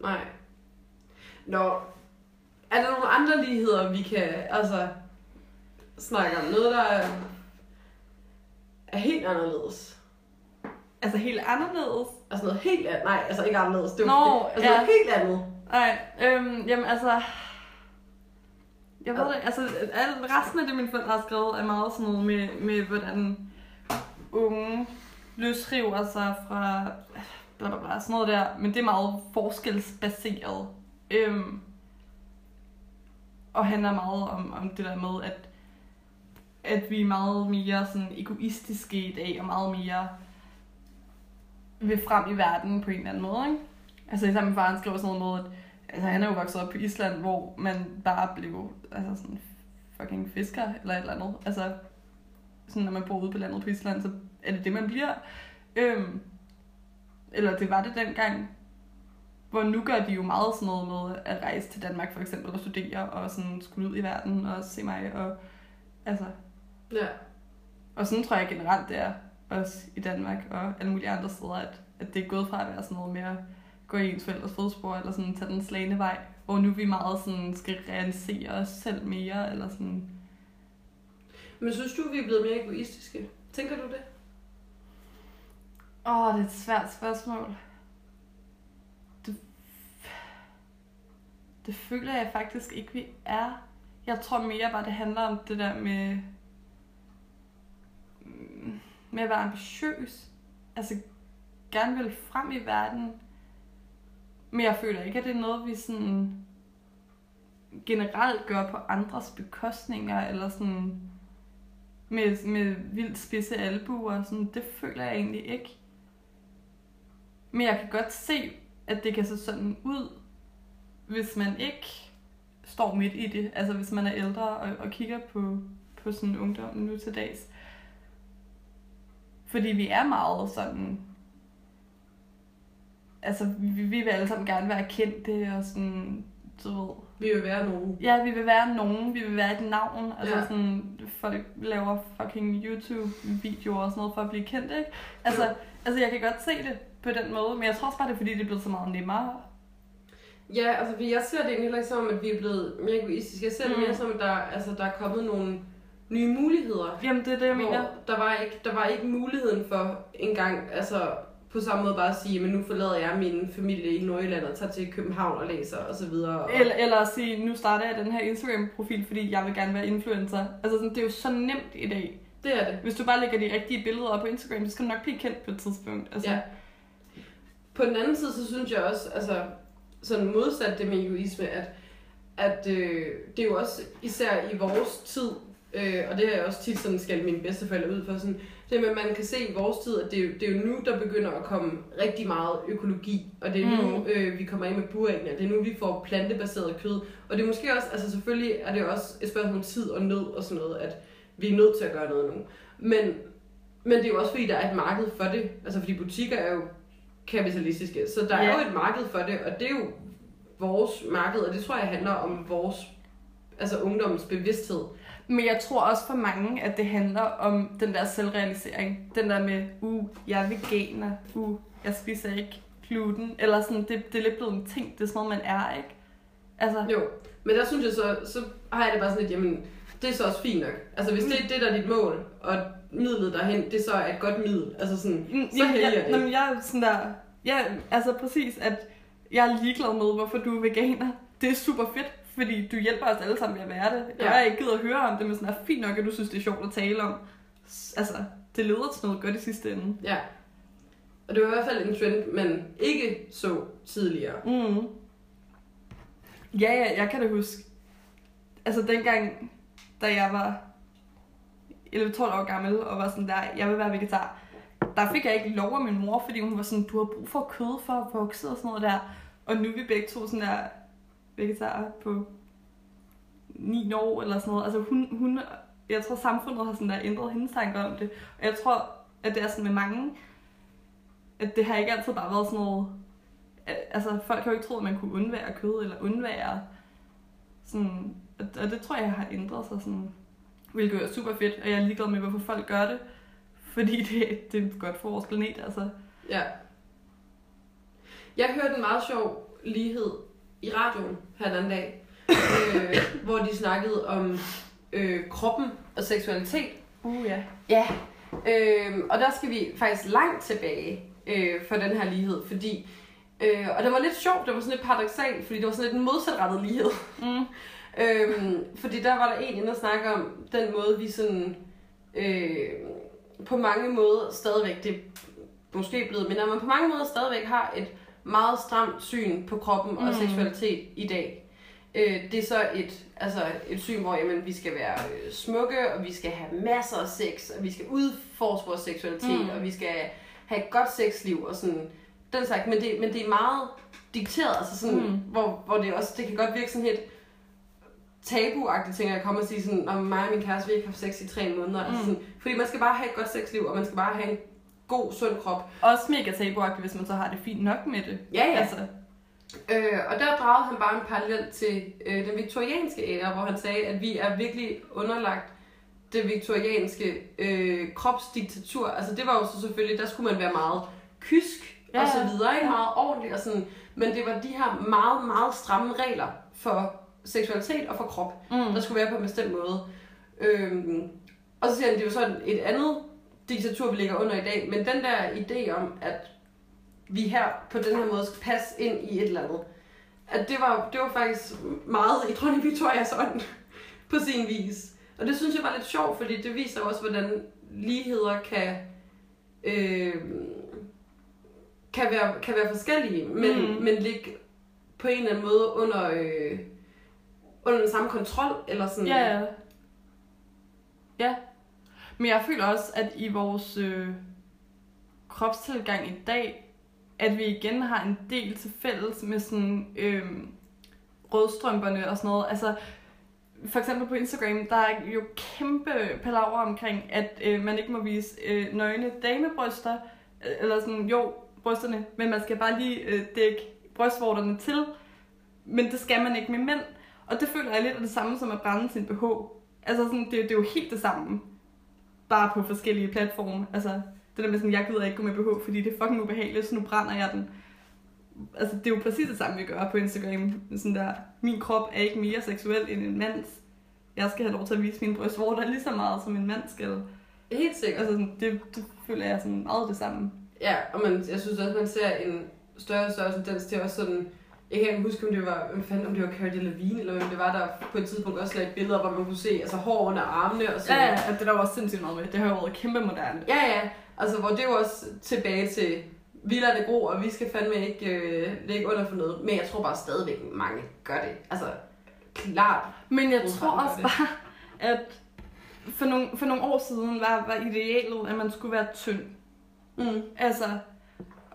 Nej. Nå. Er der nogle andre ligheder, vi kan altså, snakke om? Noget, der er, er helt anderledes. altså helt anderledes. Altså noget helt andet. Nej, altså ikke anderledes. Det er Nå, altså ja. noget helt andet. Nej, øhm, jamen altså... Jeg ved det, altså al, resten af det, mine forældre har skrevet, er meget sådan noget med, med hvordan unge løsriver sig fra bla bla bla, sådan noget der. Men det er meget forskelsbaseret. Øhm, og handler meget om, om det der med, at, at vi er meget mere sådan egoistiske i dag, og meget mere vil frem i verden på en eller anden måde. Ikke? Altså især min far han skriver sådan noget med, at altså, han er jo vokset op på Island, hvor man bare blev altså sådan fucking fisker eller et eller andet. Altså, sådan når man bor ude på landet på Island, så er det det, man bliver. Øhm, eller det var det dengang. Hvor nu gør de jo meget sådan noget med at rejse til Danmark for eksempel og studere og sådan skulle ud i verden og se mig. Og, altså, Ja. og sådan tror jeg generelt det er også i Danmark og alle mulige andre steder, at, at det er gået fra at være sådan noget mere gå i ens forældres fodspor, eller sådan tage den slagende vej, hvor nu vi meget sådan skal realisere os selv mere, eller sådan, Men synes du, vi er blevet mere egoistiske? Tænker du det? Åh, oh, det er et svært spørgsmål. Det føler jeg faktisk ikke, vi er. Jeg tror mere bare, det handler om det der med, med at være ambitiøs. Altså, gerne vil frem i verden. Men jeg føler ikke, at det er noget, vi sådan generelt gør på andres bekostninger, eller sådan med, med vildt spidse albuer. Sådan, det føler jeg egentlig ikke. Men jeg kan godt se, at det kan se sådan ud, hvis man ikke står midt i det. Altså hvis man er ældre og, og kigger på, på sådan ungdom nu til dags. Fordi vi er meget sådan... Altså, vi, vi vil alle sammen gerne være kendte og sådan, du ved, Vi vil være nogen. Ja, vi vil være nogen, vi vil være et navn. Altså Ja. ja. sådan, folk laver fucking YouTube-videoer og sådan noget for at blive kendt, ikke? Altså, Jo. altså jeg kan godt se det på den måde, men jeg tror også bare, det er fordi, det er blevet så meget nemmere. Ja, altså jeg ser det egentlig heller ikke som, at vi er blevet mere egoistiske. Jeg ser det Mm. mere som, at der, altså, der er kommet nogle nye muligheder. Jamen, det er det, jeg mener. der var, ikke, der var ikke muligheden for engang, altså på samme måde bare at sige, men nu forlader jeg min familie i Nordjylland og tager til København og læser og så videre. Og, Eller, eller at sige, nu starter jeg den her Instagram-profil, fordi jeg vil gerne være influencer. Altså sådan, det er jo så nemt i dag. det er det. Hvis du bare lægger de rigtige billeder op på Instagram, så skal du nok blive kendt på et tidspunkt. Altså, Ja. På den anden side, så synes jeg også, altså sådan modsat det med egoisme, at, at øh, det er jo også især i vores tid, øh, og det har jeg også tit sådan skal mine bedsteforældre ud for, sådan, det med, at man kan se i vores tid, at det er, jo, det er jo nu, der begynder at komme rigtig meget økologi, og det er nu, Mm. øh, vi kommer ind med buræggene, og det er nu, vi får plantebaseret kød, og det er måske også, altså selvfølgelig er det også et spørgsmål om tid og nød og sådan noget, at vi er nødt til at gøre noget nu. Men, men det er jo også fordi, der er et marked for det, altså fordi butikker er jo kapitalistiske, så der Ja. er jo et marked for det, og det er jo vores marked, og det tror jeg handler om vores, altså ungdommens bevidsthed. Men jeg tror også for mange, at det handler om den der selvrealisering. Den der med, uh, jeg er veganer, uh, jeg spiser ikke gluten. Eller sådan, det, det er lidt blevet en ting, det er sådan noget, man er, ikke? Altså, Jo, men der synes jeg så, så har jeg det bare sådan lidt, jamen, det er så også fint nok. Altså hvis det er det, der er dit mål, og midlet derhen, det så er et godt middel, altså sådan, Mm, så heldig jeg, det. Jamen, jeg er sådan der, ja, altså præcis, at jeg er ligeglad med, hvorfor du er veganer. Det er super fedt, fordi du hjælper os alle sammen med at være det. Ja. Jeg ikke givet at høre om det, men sådan er fint nok, at du synes, det er sjovt at tale om. Altså, det leder til noget godt i sidste ende. Ja. Og det var i hvert fald en trend, man ikke så tidligere. Mm. Ja, ja, jeg kan da huske. Altså dengang, da jeg var 11-12 år gammel, og var sådan der, jeg vil være vegetar, der fik jeg ikke lov af min mor, fordi hun var sådan, du har brug for kød for at vokse og sådan noget der. Og nu er vi begge to sådan der vegetarer på 9 år eller sådan noget. Altså hun, hun, jeg tror samfundet har sådan der ændret hendes tanker om det. Og jeg tror, at det er sådan med mange, at det har ikke altid bare været sådan noget, altså folk har jo ikke troet, at man kunne undvære kød eller undvære sådan, og det tror jeg har ændret sig sådan, hvilket er super fedt, og jeg er ligeglad med, hvorfor folk gør det, fordi det, det er godt for vores planet, altså. Ja. Jeg hørte en meget sjov lighed i radioen her den anden dag, øh, [LAUGHS] hvor de snakkede om øh, kroppen og seksualitet. Uh, ja. Ja, øh, og der skal vi faktisk langt tilbage øh, for den her lighed, fordi øh, og det var lidt sjovt, det var sådan lidt paradoxalt, fordi det var sådan lidt en modsatrettet lighed. Mm. [LAUGHS] Øhm, fordi der var der en inde og snakke om den måde, vi sådan øh, på mange måder stadigvæk, det måske blevet, men at man på mange måder stadigvæk har et meget stramt syn på kroppen og Mm. seksualitet i dag. Øh, det er så et, altså et syn, hvor jamen, vi skal være øh, smukke, og vi skal have masser af sex, og vi skal udforske vores seksualitet, Mm. og vi skal have et godt sexliv, og sådan den slags. Men det, men det er meget dikteret, altså sådan, mm. hvor, hvor det også, det kan godt virke sådan helt tabuagtigt, tænker jeg, at komme og sige sådan, når mig og min kæreste, vi har ikke haft sex i tre måneder. Mm. Mm. Altså sådan, fordi man skal bare have et godt sexliv, og man skal bare have en god, sund krop. Også mega tabuagtigt, hvis man så har det fint nok med det. Ja, ja. Altså, Øh, og der dragede han bare en parallel til øh, den viktorianske æra, hvor han sagde, at vi er virkelig underlagt det viktorianske øh, kropsdiktatur. Altså det var jo så selvfølgelig, der skulle man være meget kysk Ja, og så videre, ikke? Ja. meget ordentlig og sådan. Men det var de her meget, meget stramme regler for seksualitet og for krop, mm. der skulle være på en bestemt måde. Øhm, og så siger han, det er jo sådan et andet diktatur, vi ligger under i dag, men den der idé om, at vi her på den her måde skal passe ind i et eller andet, at det var, det var faktisk meget i dronning Victorias ånd [LAUGHS] på sin vis. Og det synes jeg var lidt sjovt, fordi det viser også, hvordan ligheder kan, øh, kan, være, kan være forskellige, men, Mm. men ligge på en eller anden måde under, øh, under den samme kontrol, eller sådan. Ja, ja. Ja. Men jeg føler også, at i vores øh, kropstilgang i dag, at vi igen har en del til fælles med sådan øh, rødstrømperne og sådan noget. Altså, for eksempel på Instagram, der er jo kæmpe palaver omkring, at øh, man ikke må vise øh, nøgne damebryster, øh, eller sådan, jo, brysterne, men man skal bare lige øh, dække brystvorterne til, men det skal man ikke med mænd. Og det føler jeg lidt er det samme som at brænde sin BH. Altså sådan, det, det er jo helt det samme, bare på forskellige platforme. Altså, det der med sådan, jeg gider ikke gå med BH, fordi det er fucking ubehageligt, så nu brænder jeg den. Altså, det er jo præcis det samme, vi gør på Instagram. Sådan der, min krop er ikke mere seksuel end en mands. Jeg skal have lov til at vise mine brystvorter lige så meget, som en mand skal. Helt sikkert. Altså, sådan, det, det føler jeg sådan meget det samme. Ja, og man, jeg synes også, man ser en større og større tendens til også sådan, jeg kan ikke huske, om det var, hvem fanden, om det var Cara Delevingne, eller hvem det var, der på et tidspunkt også lagde billeder, hvor man kunne se altså, hår under armene og sådan Ja, ja, det der var sindssygt meget med. Det har jo været kæmpe moderne. Ja, ja. Altså, hvor det er jo også tilbage til, vi lader det gro, og vi skal fandme ikke øh, lægge under for noget. Men jeg tror bare stadigvæk, mange gør det. Altså, klart. Men jeg tror også bare, at for nogle, for nogle år siden var, var idealet, at man skulle være tynd. Mm. Altså,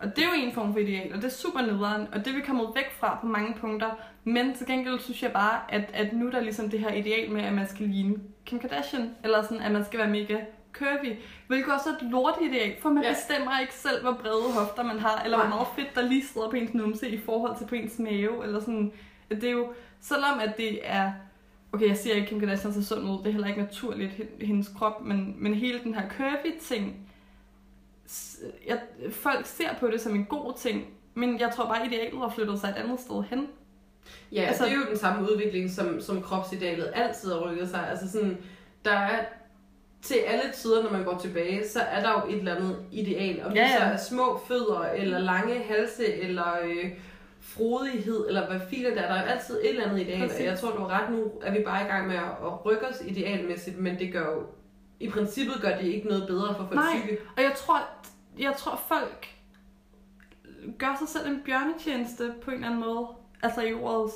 og det er jo en form for ideal, og det er super nederen, og det er vi kommet væk fra på mange punkter. Men til gengæld synes jeg bare, at, at nu er der ligesom det her ideal med, at man skal ligne Kim Kardashian, eller sådan, at man skal være mega curvy, hvilket også er et lortideal, for man Ja. bestemmer ikke selv, hvor brede hofter man har, eller hvor Nej. meget fedt der lige sidder på ens numse i forhold til på ens mave, eller sådan. Det er jo, selvom at det er, okay, jeg siger ikke, Kim Kardashian ser sund ud, det er heller ikke naturligt, hen- hendes krop, men, men hele den her curvy ting, jeg, folk ser på det som en god ting, men jeg tror bare, idealet har flyttet sig et andet sted hen. Ja, Altså- det er jo den samme udvikling, som, som kropsidealet altid har rykket sig. Altså sådan, der er til alle tider, når man går tilbage, så er der jo et eller andet ideal. Om Ja, det så ja. er små fødder, eller lange halse, eller øh, frodighed, eller hvad filer der er. Der er altid et eller andet ideal. Præcis. Og jeg tror, du har ret nu, er vi bare i gang med at, at rykke os idealmæssigt, men det gør jo, i princippet gør det ikke noget bedre for folks Nej. psyke. Og jeg tror, jeg tror folk gør sig selv en bjørnetjeneste på en eller anden måde. Altså i ordets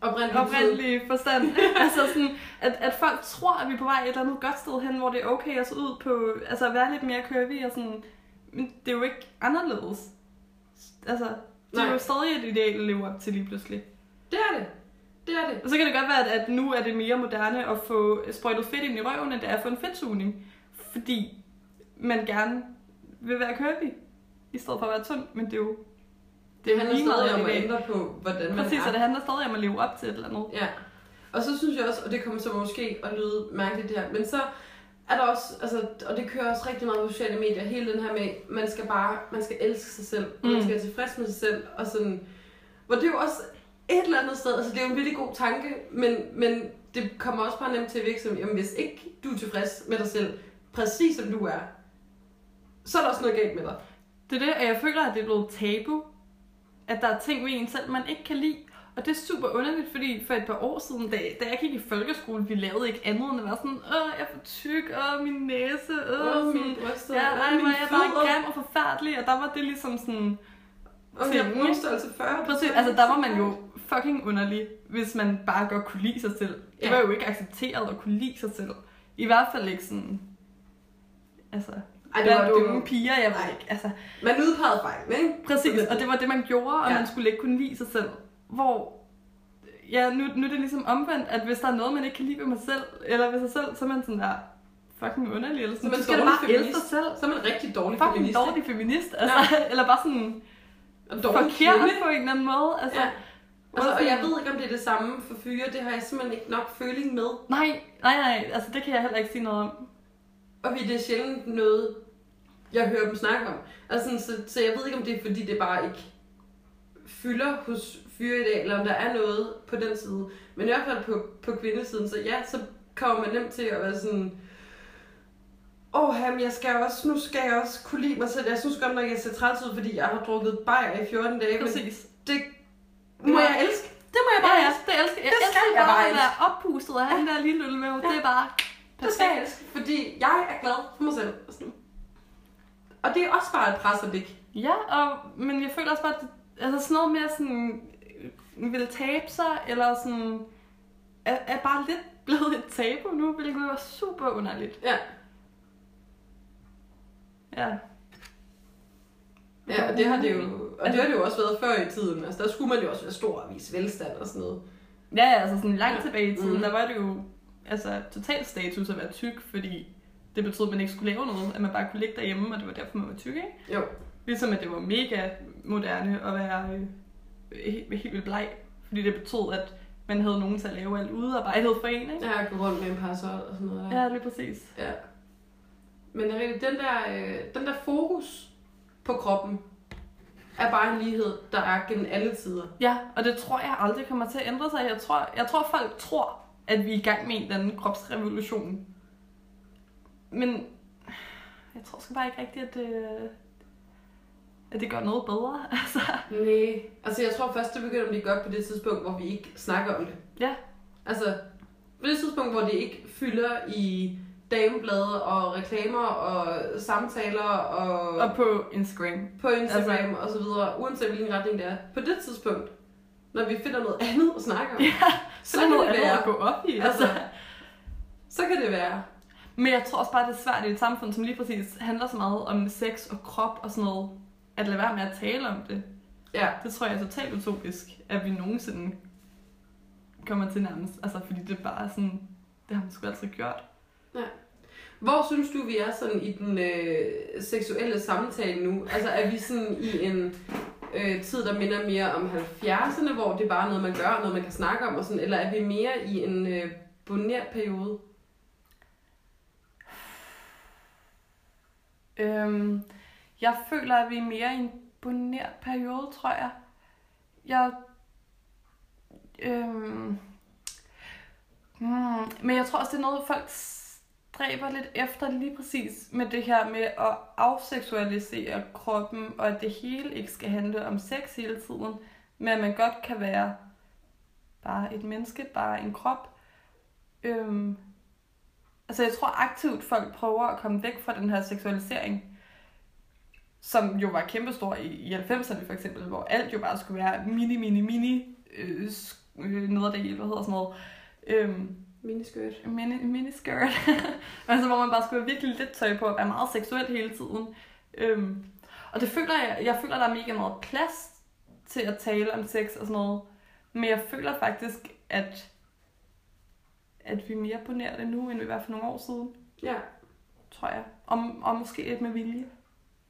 Oprindeligt. oprindelige forstand. [LAUGHS] altså sådan, at, at folk tror, at vi er på vej et eller andet godt sted hen, hvor det er okay at se ud på, altså at være lidt mere curvy og sådan. Men det er jo ikke anderledes. Altså, det er Nej. jo stadig et ideal at leve op til lige pludselig. Det er det. Det er det. Og så kan det godt være, at, at nu er det mere moderne at få sprøjtet fedt ind i røven, end det er at få en fedtsugning. Fordi man gerne vil være curvy, i stedet for at være tynd. Men det er jo Det handler lige meget stadig om at ændre på, hvordan man præcis, er. og det handler stadig om at leve op til et eller andet. Ja. Og så synes jeg også, og det kommer så måske at lyde mærkeligt det her, men så er der også, altså, og det kører også rigtig meget på sociale medier, hele den her med, man skal bare, man skal elske sig selv, mm. man skal være tilfreds med sig selv, og sådan, hvor det er jo også et eller andet sted, altså det er jo en virkelig god tanke, men, men det kommer også bare nemt til at virke som, jamen hvis ikke du er tilfreds med dig selv, præcis som du er, så er der også noget galt med dig. Det er det, og jeg føler, at det er blevet tabu. At der er ting ved en selv, man ikke kan lide. Og det er super underligt, fordi for et par år siden, da, da jeg gik i folkeskole, vi lavede ikke andet end at være sådan, åh, jeg er for tyk, åh, min næse, åh, Åh, sådan, mine bryster, ja, åh, ej, mine hvor er jeg bare grim og forfærdelig, og der var det ligesom sådan, Og jeg ting, bruger ikke? størrelse 40. Præcis, altså der var man jo fucking underlig, hvis man bare godt kunne lide sig selv. Det Ja. var jo ikke accepteret at kunne lide sig selv. I hvert fald ikke sådan, altså, Ej, det var unge var, piger, jeg ved ikke, altså, Man udpegede fejl, ikke? præcis, og det var det, man gjorde, og Ja. man skulle ikke kunne lide sig selv. Hvor, ja, nu, nu er det ligesom omvendt, at hvis der er noget, man ikke kan lide ved mig selv, eller ved sig selv, så er man sådan der, fucking underlig, eller Så sådan, man du skal bare elske feminist. dig selv. Så er man en rigtig dårlig Fucking feminist. dårlig feminist, altså, [LAUGHS] eller bare sådan dårlig forkert kvinde. på en eller anden måde, altså. Ja. Altså, og jeg ved ikke, om det er det samme for fyre. Det har jeg simpelthen ikke nok føling med. Nej, nej, nej, altså det kan jeg heller ikke sige noget om. Og vi det er sjældent noget, jeg hører dem snakke om. Altså, så, så jeg ved ikke, om det er, fordi det bare ikke fylder hos fyre i dag, eller om der er noget på den side. Men i hvert fald på, på kvindesiden, så ja, så kommer man nemt til at være sådan, åh, oh, jamen, jeg skal også, nu skal jeg også kunne lide mig selv. Jeg synes godt nok, jeg ser træls ud, fordi jeg har drukket bajer i 14 dage, men Præcis. det må jeg elske. Det må jeg bare Ja, ja, elske. det elsker jeg. Det Jeg skal elsker jeg bare bare at være oppustet af han der lille lille med. Det er bare Det skal jeg elske, fordi jeg er glad for mig selv. Og sådan. Og det er også bare et pres at ligge. Ja, og, men jeg føler også bare, at altså sådan noget med at sådan, øh, vil tabe sig, eller sådan, er, er bare lidt [LAUGHS] blevet et tabu nu, hvilket er super underligt. Ja. Ja. Ja, og det har det jo, og det har det jo også været før i tiden. Altså, der skulle man jo også være stor og vise velstand og sådan noget. Ja, altså sådan langt tilbage i tiden, Mm. der var det jo altså total status at være tyk, fordi det betød, at man ikke skulle lave noget, at man bare kunne ligge derhjemme, og det var derfor, man var tyk, ikke? Jo. Ligesom at det var mega moderne at være øh, helt, helt vildt bleg, fordi det betød, at man havde nogen til at lave alt udarbejdet for en, ikke? Har gået rundt med en parasol og sådan noget der. Ja, lige præcis. ja. Men det er rigtigt, den der, øh, den der fokus på kroppen, er bare en lighed, der er gennem alle tider. Ja, og det tror jeg aldrig kommer til at ændre sig. Jeg tror, jeg tror folk tror, at vi er i gang med en eller anden kropsrevolution. Men jeg tror sgu bare ikke rigtigt, at det, at det gør noget bedre. [LAUGHS] Altså, Nej. Altså, jeg tror først, det begynder at blive godt på det tidspunkt, hvor vi ikke snakker om det. ja, Altså, på det tidspunkt, hvor det ikke fylder i dameblade og reklamer og samtaler og, og på Instagram. på Instagram altså, og så videre, uanset hvilken retning det er. På det tidspunkt, når vi finder noget andet at snakke om, Ja, så, så kan det andet at være, gå op i. altså, Altså. så kan det være. Men jeg tror også bare, det er svært i et samfund, som lige præcis handler så meget om sex og krop og sådan noget, at lade være med at tale om det. Ja, Det tror jeg er totalt utopisk, at vi nogensinde kommer til nærmest. Altså, fordi det er bare sådan, det har man sgu altid gjort. Hvor synes du, vi er sådan i den øh, seksuelle samtale nu? Altså er vi sådan i en øh, tid, der minder mere om 70'erne, hvor det er bare noget, man gør, noget, man kan snakke om, og sådan, eller er vi mere i en øh, bonert periode? Øhm, jeg føler, at vi er mere i en bonert periode, tror jeg. Jeg... Øhm, hmm, men jeg tror også, det er noget, folk stræber lidt efter lige præcis med det her med at afseksualisere kroppen, og at det hele ikke skal handle om sex hele tiden, men at man godt kan være bare et menneske, bare en krop. Øhm, altså jeg tror aktivt, folk prøver at komme væk fra den her seksualisering, som jo var kæmpestor i, i 90'erne for eksempel, hvor alt jo bare skulle være mini, mini, mini øh, sk- øh, nederdel, hvad hedder sådan noget. Øhm, Miniskirt. mini, miniskirt. [LAUGHS] altså, hvor man bare skulle have virkelig lidt tøj på og være meget seksuel hele tiden. Øhm, og det føler jeg, jeg føler, der er mega meget plads til at tale om sex og sådan noget. Men jeg føler faktisk, at, at vi er mere det nu, end vi var for nogle år siden, Ja. tror jeg. Og, og måske lidt med vilje.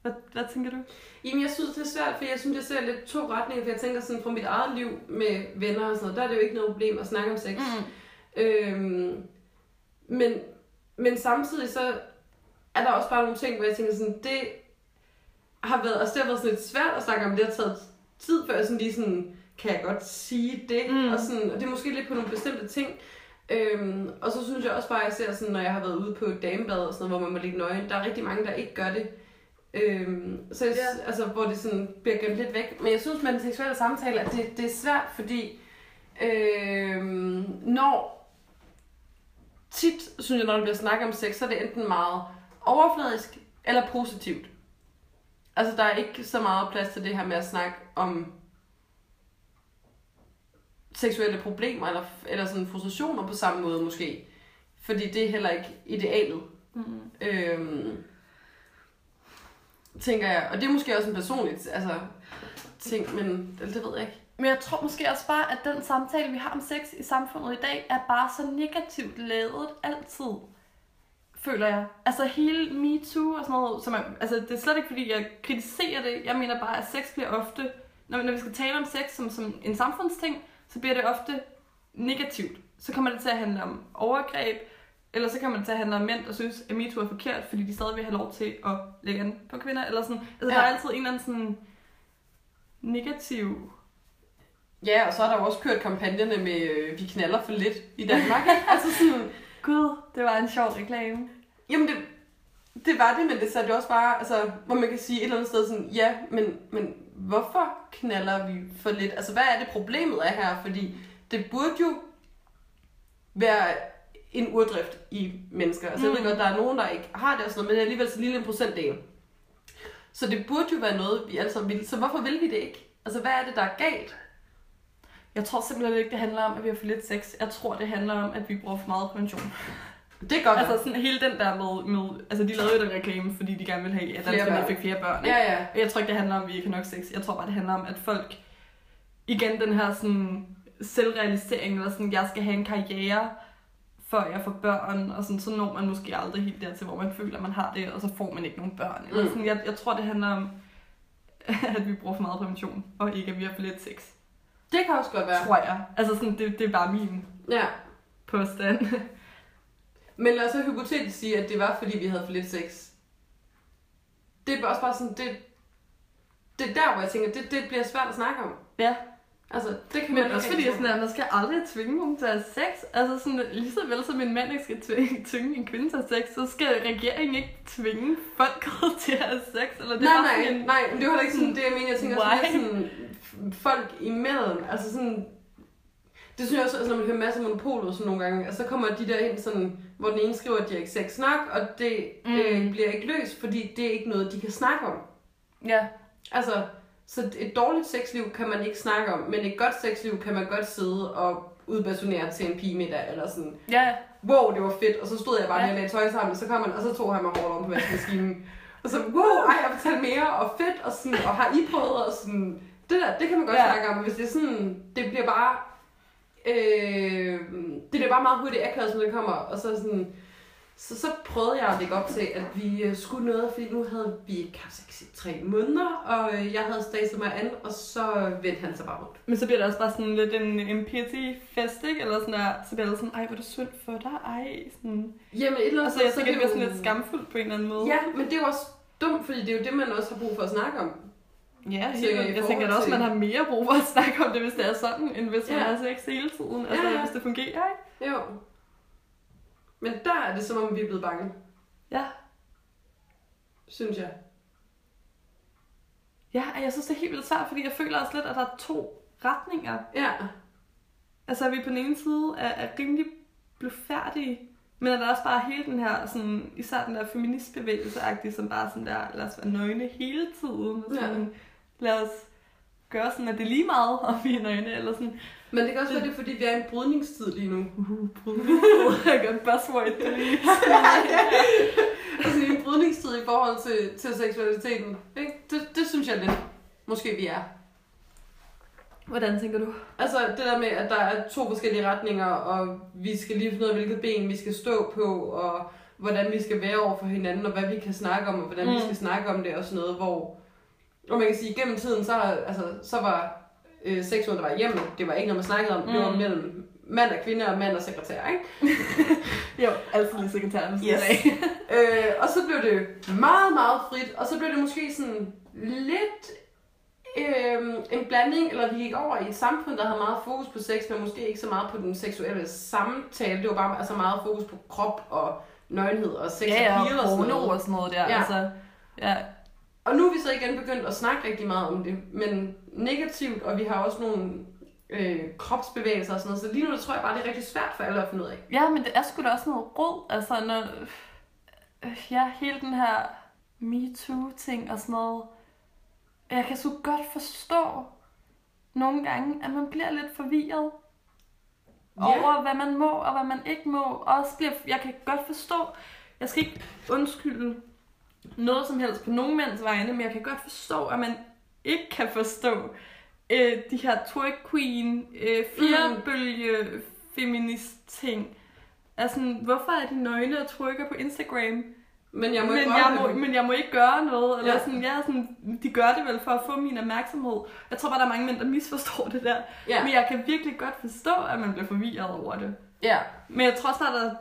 Hvad, hvad tænker du? Jamen, jeg synes, det er svært, for jeg synes, jeg ser lidt to retninger, for jeg tænker sådan, fra mit eget liv med venner og sådan noget, der er det jo ikke noget problem at snakke om sex. Mm. Øhm, men, men samtidig så er der også bare nogle ting, hvor jeg tænker sådan, det har været, altså det har været sådan lidt svært at snakke om, det har taget tid, før jeg sådan lige sådan, kan jeg godt sige det, Mm. og, sådan, og det er måske lidt på nogle bestemte ting. Øhm, og så synes jeg også bare, at jeg ser sådan, når jeg har været ude på damebad og sådan noget, hvor man må ligge nøgen, der er rigtig mange, der ikke gør det. Øhm, så jeg, yeah. altså, hvor det sådan bliver gemt lidt væk. Men jeg synes med den seksuelle samtale, at det, det er svært, fordi Øh, når tit, synes jeg, når der bliver snakket om sex, så er det enten meget overfladisk eller positivt. Altså, der er ikke så meget plads til det her med at snakke om seksuelle problemer eller, eller sådan frustrationer på samme måde måske. Fordi det er heller ikke idealet. Mm. Øhm, tænker jeg. Og det er måske også en personligt altså, ting, men det ved jeg ikke. Men jeg tror måske også bare, at den samtale, vi har om sex i samfundet i dag, er bare så negativt lavet altid. Føler jeg. Altså hele MeToo og sådan noget. Som er, altså det er slet ikke fordi, jeg kritiserer det. Jeg mener bare, at sex bliver ofte... Når, når vi skal tale om sex som, som en samfundsting, så bliver det ofte negativt. Så kommer det til at handle om overgreb, eller så kommer det til at handle om mænd, der synes, at MeToo er forkert, fordi de stadig vil have lov til at lægge an på kvinder. Eller sådan. Altså. Ja. der er altid en eller anden sådan negativ Ja, og så er der jo også kørt kampagnerne med, øh, vi knaller for lidt i Danmark. [LAUGHS] altså sådan, Gud, det var en sjov reklame. jamen det, det var det, men det satte jo også bare, altså, hvor man kan sige et eller andet sted sådan, ja, men, men hvorfor knaller vi for lidt? Altså, hvad er det problemet er her? Fordi det burde jo være en urdrift i mennesker. Altså, jeg ved Mm. godt, der er nogen, der ikke har det og sådan noget, men det er alligevel så lille en procentdel. Så det burde jo være noget, vi alle sammen vil. Så hvorfor vil vi det ikke? Altså, hvad er det, der er galt? Jeg tror simpelthen ikke, det handler om, at vi har for lidt sex. Jeg tror, det handler om, at vi bruger for meget prævention. Det er godt. Altså sådan hele den der med, med altså de lavede jo den reklame, fordi de gerne ville have, at danskerne fik flere børn. Ikke? ja, ja. Og Jeg tror ikke, det handler om, at vi ikke har nok sex. Jeg tror bare, det handler om, at folk, igen den her sådan selvrealisering, eller sådan, jeg skal have en karriere, før jeg får børn, og sådan, så når man måske aldrig helt dertil, hvor man føler, at man har det, og så får man ikke nogen børn. Eller Mm. sådan, jeg, jeg tror, det handler om, [LAUGHS] at vi bruger for meget prævention, og ikke, at vi har for lidt sex. Det kan også godt være. Tror jeg. Altså sådan, det, det er bare min Ja. påstand. Men lad os så hypotetisk sige, at det var, fordi vi havde for lidt sex. Det er også bare sådan, det, det er der, hvor jeg tænker, det, det bliver svært at snakke om. ja. Altså, det kan Men man også fordi, sådan, at man skal aldrig tvinge nogen til at have sex. Altså sådan, lige så vel som en mand ikke skal tvinge, [LAUGHS] tvinge en kvinde til at have sex, så skal regeringen ikke tvinge folk [LAUGHS] til at have sex. Eller det Nej, nej, sådan nej, men det var heller ikke sådan, det jeg mener. Jeg tænker Why? sådan, folk imellem, altså sådan, det synes jeg også, altså når man hører masser af monopolet sådan nogle gange, altså så kommer de der ind sådan, hvor den ene skriver, at de har ikke sex nok, og det Mm. mm. øh, bliver ikke løst, fordi det er ikke noget, de kan snakke om. Ja, Altså, så et dårligt sexliv kan man ikke snakke om, men et godt sexliv kan man godt sidde og udbasonere til en pigemiddag, eller sådan, ja, wow, det var fedt, og så stod jeg bare Ja. med at tøj sammen, så kom man, og så tog han mig hårdt om på vaskemaskinen. og så, wow, ej, jeg fortalte mere, og fedt, og sådan, og har I prøvet, og sådan, det der, det kan man godt Ja. snakke om, men hvis det er sådan, det bliver bare, øh, det bliver bare meget hurtigt akavet, når det kommer, og så sådan, så, så prøvede jeg at lægge op til, at vi øh, skulle noget, fordi nu havde vi ikke haft sex i tre måneder, og øh, jeg havde staset mig an, og så vendte han sig bare rundt. men så bliver det også bare sådan lidt en, en pity-fest, ikke? Eller sådan der, så bliver det sådan, ej, hvor er det synd for dig, ej, sådan. Jamen, et eller andet så jeg sted, tænker, det er bliver sådan jo- lidt skamfuldt på en eller anden måde. Ja, men det er jo også dumt, fordi det er jo det, man også har brug for at snakke om. Ja, Så jeg, jeg tænker da også, forhold man har mere brug for at [LAUGHS] snakke om det, hvis det er sådan, end hvis man Ja. har sex hele tiden. Altså, Ja, ja. hvis det fungerer, ikke? Jo. Men der er det som om, vi er blevet bange, Ja. synes jeg. Ja, og jeg synes, det er helt vildt svært, fordi jeg føler også lidt, at der er to retninger. Ja. Altså, at vi på den ene side er, er rimelig blufærdige, men at der er også bare hele den her, sådan, især den der feministbevægelse som bare sådan der, lad os være nøgne hele tiden. Og sådan, Lad os gøre sådan, at det er lige meget, om vi er nøgne, eller sådan, Men det kan også være, det er, fordi vi er i en brydningstid lige nu. uh, brydning. [LAUGHS] Jeg gør buzzword, det lige. [LAUGHS] altså i en brydningstid i forhold til, til seksualiteten. Ikke? Det, det synes jeg lidt, måske vi er. Hvordan tænker du? Altså det der med, at der er to forskellige retninger, og vi skal lige finde ud af, hvilket ben vi skal stå på, og hvordan vi skal være over for hinanden, og hvad vi kan snakke om, og hvordan mm. vi skal snakke om det, og sådan noget, hvor... Og man kan sige, gennem tiden, så, altså, så var øh, sex, der var hjemme, det var ikke noget, man snakkede om, mm. det var Mm. mellem mand og kvinde, og mand og sekretær, ikke? [LAUGHS] Jo, altid lige sekretæren. Yes. [LAUGHS] Øh, og så blev det meget, meget frit, og så blev det måske sådan lidt øh, en blanding, eller vi gik over i et samfund, der havde meget fokus på sex, men måske ikke så meget på den seksuelle samtale. Det var bare altså meget fokus på krop og nøgenhed og sex Ja, ja, og piger og sådan noget. og sådan noget der. Ja. Altså, ja, Og nu er vi så igen begyndt at snakke rigtig meget om det, men negativt, og vi har også nogle øh, kropsbevægelser og sådan noget. Så lige nu tror jeg bare, det er rigtig svært for alle at finde ud af. Ja, men det er sgu da også noget råd. Altså, når, øh, ja, hele den her MeToo-ting og sådan noget. Jeg kan så godt forstå nogle gange, at man bliver lidt forvirret Ja. over, hvad man må og hvad man ikke må. Og Også bliver, jeg kan godt forstå, jeg skal ikke undskylde noget som helst på nogen mænds vegne, men jeg kan godt forstå, at man ikke kan forstå øh, de her twerk queen, øh, fjerbølge, feminist ting. Altså, hvorfor er de nøgne og twerker på Instagram? Men jeg må men, ikke jeg må, men jeg må ikke gøre noget. Eller Ja. sådan, ja, sådan, de gør det vel for at få min opmærksomhed. Jeg tror bare, der er mange mænd, der misforstår det der. Ja. Men jeg kan virkelig godt forstå, at man bliver forvirret over det. ja. Men jeg tror bare, der,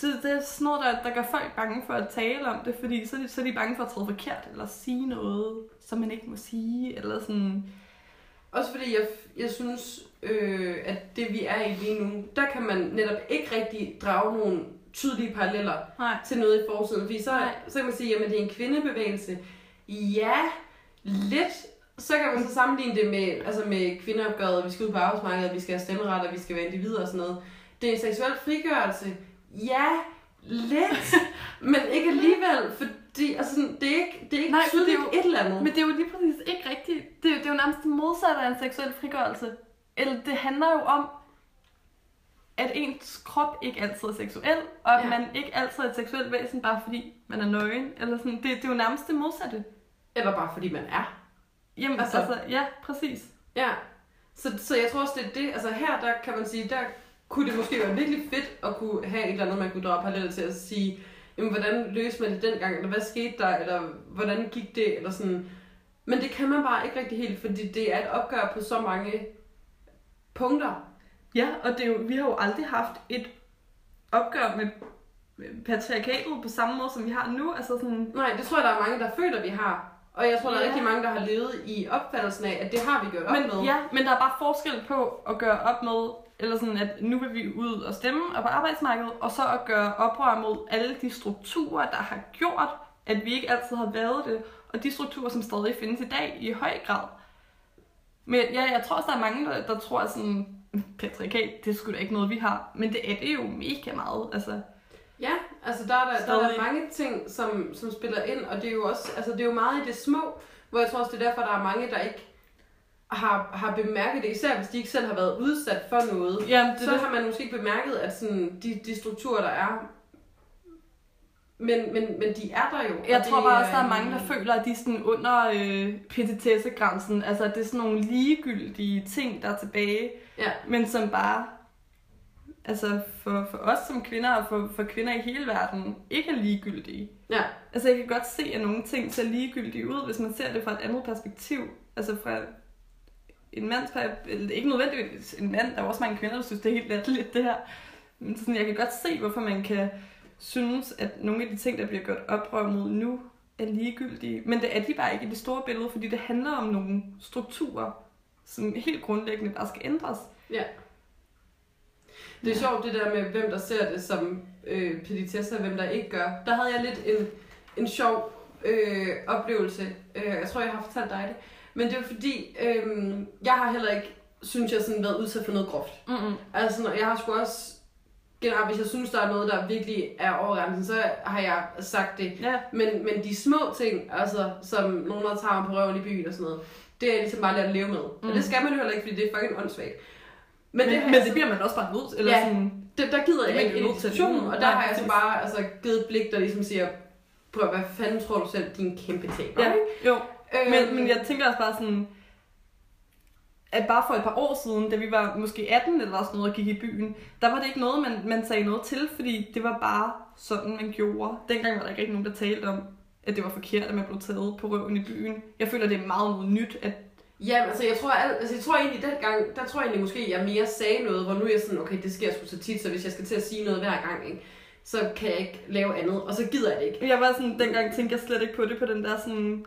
det, det er sådan noget, der, der gør folk bange for at tale om det, fordi så er, så er de bange for at træde forkert, eller sige noget, som man ikke må sige, eller sådan... Også fordi jeg, jeg synes, øh, at det vi er i lige nu, der kan man netop ikke rigtig drage nogle tydelige paralleller Nej. til noget i forsiden. Fordi så, Nej. så kan man sige, at det er en kvindebevægelse. Ja, lidt. Så kan man så sammenligne det med, altså med kvindeopgøret, vi skal ud på arbejdsmarkedet, vi skal have stemmeret, og vi skal være individer og sådan noget. Det er en seksuel frigørelse. Ja, lidt. [LAUGHS] men ikke alligevel, fordi altså, sådan, det er ikke, det er ikke Nej, for det er tydeligt jo- et eller andet. Men det er jo lige præcis ikke rigtigt. Det, er jo- det er jo nærmest det modsatte af en seksuel frigørelse. Eller det handler jo om, at ens krop ikke altid er seksuel, og at Ja. man ikke altid er et seksuelt væsen, bare fordi man er nøgen. Eller sådan. Det, det er jo nærmest det modsatte. Eller bare fordi man er. Jamen, altså, altså ja, præcis. Ja, så, så jeg tror også, det er det. Altså her, der kan man sige, der kunne det måske være virkelig fedt at kunne have et eller andet, man kunne drage paralleller til at sige, jamen, hvordan løste man det dengang, eller hvad skete der, eller hvordan gik det, eller sådan. Men det kan man bare ikke rigtig helt, fordi det er et opgør på så mange punkter. Ja, og det er jo, vi har jo aldrig haft et opgør med patriarkatet på samme måde, som vi har nu. Altså sådan, Nej, det tror jeg, der er mange, der føler, vi har. Og jeg tror, der er Ja. rigtig mange, der har levet i opfattelsen af, at det har vi gjort op men, med. ja, men der er bare forskel på at gøre op med, eller sådan, at nu vil vi ud og stemme og på arbejdsmarkedet, og så at gøre oprør mod alle de strukturer, der har gjort, at vi ikke altid har været det, og de strukturer, som stadig findes i dag i høj grad. Men ja, jeg tror også, der er mange, der, der tror, sådan, [LAUGHS] patriarkat, det er sgu da ikke noget, vi har. Men det er det jo mega meget. Altså, Ja, altså der er der, der, er der mange ting, som, som spiller ind, og det er jo også, altså det er jo meget i det små, hvor jeg tror også, det er derfor, der er mange, der ikke har, har bemærket det, især hvis de ikke selv har været udsat for noget. Jamen, det, så det, har man måske ikke bemærket, at sådan, de, de strukturer, der er, men, men, men de er der jo. Jeg tror bare også, der er øh, mange, der føler, at de er sådan under øh, petitessegrænsen. Altså, at det er sådan nogle ligegyldige ting, der er tilbage, Ja, men som bare, altså for, for os som kvinder og for, for kvinder i hele verden, ikke er ligegyldige. ja, Altså, jeg kan godt se, at nogle ting ser ligegyldige ud, hvis man ser det fra et andet perspektiv. Altså fra en mands ikke nødvendigvis en mand, der er også mange kvinder, der synes, det er helt latterligt det her. Men sådan, jeg kan godt se, hvorfor man kan synes, at nogle af de ting, der bliver gjort oprør mod nu, er ligegyldige. Men det er de bare ikke i det store billede, fordi det handler om nogle strukturer, som helt grundlæggende bare skal ændres. ja. Det er sjovt det der med, hvem der ser det som øh, petitesser, og hvem der ikke gør. Der havde jeg lidt en, en sjov øh, oplevelse. Øh, jeg tror, jeg har fortalt dig det. Men det er jo fordi, øh, jeg har heller ikke, synes jeg, sådan været udsat for noget groft. Mm-mm. Altså, når jeg har sgu også, generelt, hvis jeg synes, der er noget, der virkelig er over grænsen, så har jeg sagt det. Ja, Men, men de små ting, altså, som nogen, der tager mig på røven i byen og sådan noget, det er jeg ligesom bare lært at leve med. Mm. Og det skal man jo heller ikke, fordi det er fucking åndssvagt. men, men, jeg men det bliver man også bare nødt til. Eller Ja. sådan, det, der gider Det er jeg ikke en institution, og der Nej, har jeg så bare altså, givet et blik, der ligesom siger, prøv hvad fanden tror du selv, din kæmpe taber? ja, jo. Øhm, Men, men jeg tænker også bare sådan, at bare for et par år siden, da vi var måske 18 eller sådan noget og gik i byen, der var det ikke noget, man, man sagde noget til, fordi det var bare sådan, man gjorde. Dengang var der ikke rigtig nogen, der talte om, at det var forkert, at man blev taget på røven i byen. Jeg føler, det er meget noget nyt, at Ja, altså jeg tror, al, altså jeg tror egentlig dengang, der tror jeg egentlig måske, jeg mere sagde noget, hvor nu er jeg sådan, okay, det sker sgu så tit, så hvis jeg skal til at sige noget hver gang, ikke, så kan jeg ikke lave andet, og så gider jeg det ikke. jeg var sådan, dengang tænkte jeg slet ikke på det på den der sådan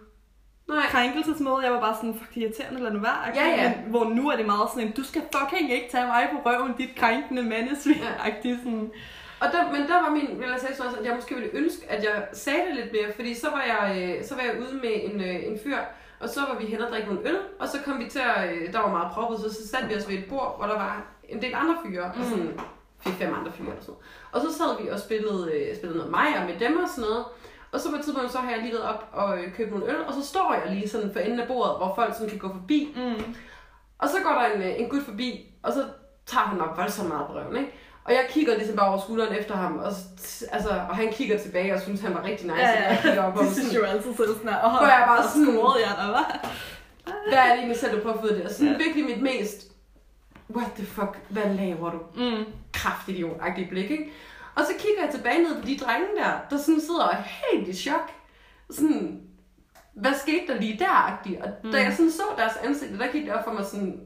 Nej, krænkelsesmåde. Jeg var bare sådan, fuck, det er irriterende, lad nu være. Ja, ja. Men, hvor nu er det meget sådan, du skal fucking ikke tage mig på røven, dit krænkende mandesvin. Ja. Sådan. og der, men der var min realisation også, at jeg måske ville ønske, at jeg sagde det lidt mere, fordi så var jeg, øh, så var jeg ude med en, øh, en fyr, Og så var vi hen og drikke nogle øl, og så kom vi til at, øh, der var meget proppet, så, så satte vi os ved et bord, hvor der var en del andre fyre, mm. og sådan fire-fem andre fyre og sådan. Og så sad vi og spillede, spillede noget og med dem og sådan noget. Og så på et tidspunkt, så har jeg lige været op og øh, købt nogle øl, og så står jeg lige sådan for enden af bordet, hvor folk sådan kan gå forbi. Mm. Og så går der en, øh, en gut forbi, og så tager han mig voldsomt meget på røven, ikke? Og jeg kigger ligesom bare over skulderen efter ham, og, altså, og han kigger tilbage og synes, han var rigtig nice. Ja, og jeg ja. kigger op og Det synes sådan, jo altid selv sådan. Åh, Hvor jeg bare sådan- scorede jeg der, var. hvad er det egentlig selv, du prøver at få det? Og sådan Ja. virkelig mit mest, what the fuck, hvad laver du? Mm. kraftidiot-agtigt blik, ikke? Og så kigger jeg tilbage ned på de drenge der, der sådan sidder og helt i chok. Sådan, hvad skete der lige der-agtigt? Og mm. da jeg sådan så deres ansigter, der gik det op for mig sådan,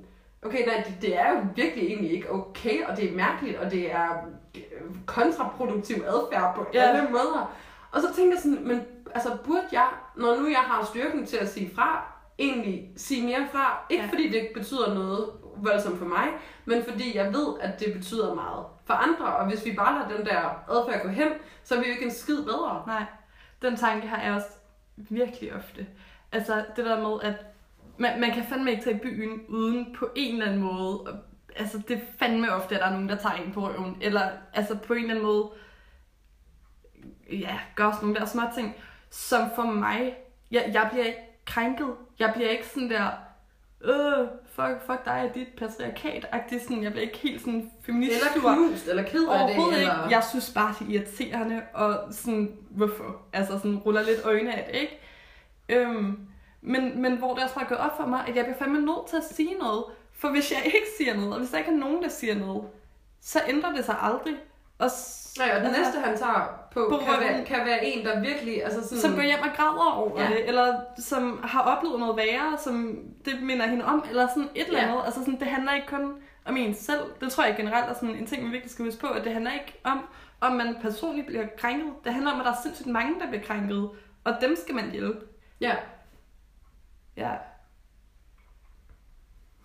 okay, nej, det, det er jo virkelig egentlig ikke okay, og det er mærkeligt, og det er øh, kontraproduktiv adfærd på ja. alle måder. Og så tænker jeg sådan, men altså burde jeg, når nu jeg har styrken til at sige fra, egentlig sige mere fra? Ikke Ja. fordi det betyder noget voldsomt for mig, men fordi jeg ved, at det betyder meget for andre. Og hvis vi bare lader den der adfærd gå hen, så er vi jo ikke en skid bedre. Nej, den tanke har jeg også virkelig ofte. Altså det der med, at man, man kan fandme ikke tage i byen uden på en eller anden måde. Altså det er fandme ofte, at der er nogen, der tager en på røven. Eller altså på en eller anden måde, ja, gør sådan nogle der små ting, som for mig, jeg, jeg bliver ikke krænket. Jeg bliver ikke sådan der, øh, fuck, fuck dig og dit patriarkat-agtigt. Sådan, jeg bliver ikke helt sådan feministisk. Eller knust, eller ked af det. Overhovedet Eller... ikke. Jeg synes bare, det er irriterende, og sådan, hvorfor? Altså sådan, ruller lidt øjne af det, ikke? Øhm, men, men hvor det også bare gået op for mig, at jeg bliver fandme nødt til at sige noget. For hvis jeg ikke siger noget, og hvis der ikke er nogen, der siger noget, så ændrer det sig aldrig. Og Nej, og den altså, næste, han tager på, På kan, røven. være, kan være en, der virkelig... Altså sådan, som går hjem og græder over Ja. det, eller som har oplevet noget værre, som det minder hende om, eller sådan et eller Ja. andet. Altså sådan, det handler ikke kun om en selv. Det tror jeg generelt er sådan en ting, man virkelig skal huske på, at det handler ikke om, om man personligt bliver krænket. Det handler om, at der er sindssygt mange, der bliver krænket, og dem skal man hjælpe. Ja, Ja.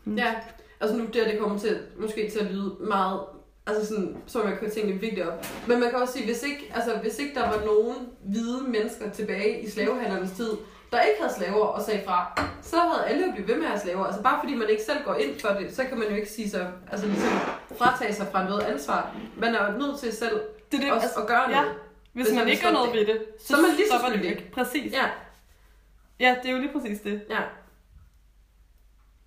Mm. ja. Altså nu der, det kommer til, måske til at lyde meget... Altså sådan, så man kan tænke det vigtigt op. Men man kan også sige, hvis ikke, altså, hvis ikke der var nogen hvide mennesker tilbage i slavehandlernes tid, der ikke havde slaver og sagde fra, så havde alle jo blivet ved med at have slaver. Altså bare fordi man ikke selv går ind for det, så kan man jo ikke sige sig, altså ligesom fratage sig fra noget ansvar. Man er jo nødt til selv Det det, også altså, at gøre ja. noget. hvis, hvis man man ikke gør noget ved det, så, Så man lige så det ikke. Præcis. Ja, ja, det er jo lige præcis det. ja.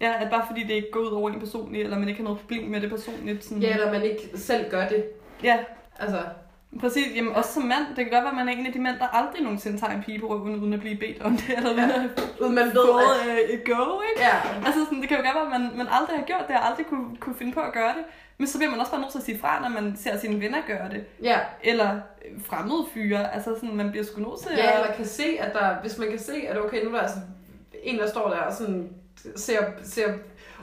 Ja, at bare fordi det ikke går ud over en personligt, eller man ikke har noget problem med det personligt. Sådan, Ja, eller man ikke selv gør det. ja, Altså, Præcis, jamen også som mand, det kan godt være, at man er en af de mænd, der aldrig nogensinde tager en pige på røven, uden at blive bedt om det, eller uden Ja. at [LAUGHS] man ved, at... øh, et go, ikke? Ja, Altså sådan, det kan jo godt være, at man, man aldrig har gjort det, og aldrig kunne, kunne finde på at gøre det. Men så bliver man også bare nødt til at sige fra, når man ser sine venner gøre det. ja. Eller øh, fremmede fyre, altså sådan, man bliver sgu nødt til Ja, eller kan se, at der, hvis man kan se, at okay, nu er der altså en, der står der og sådan ser, ser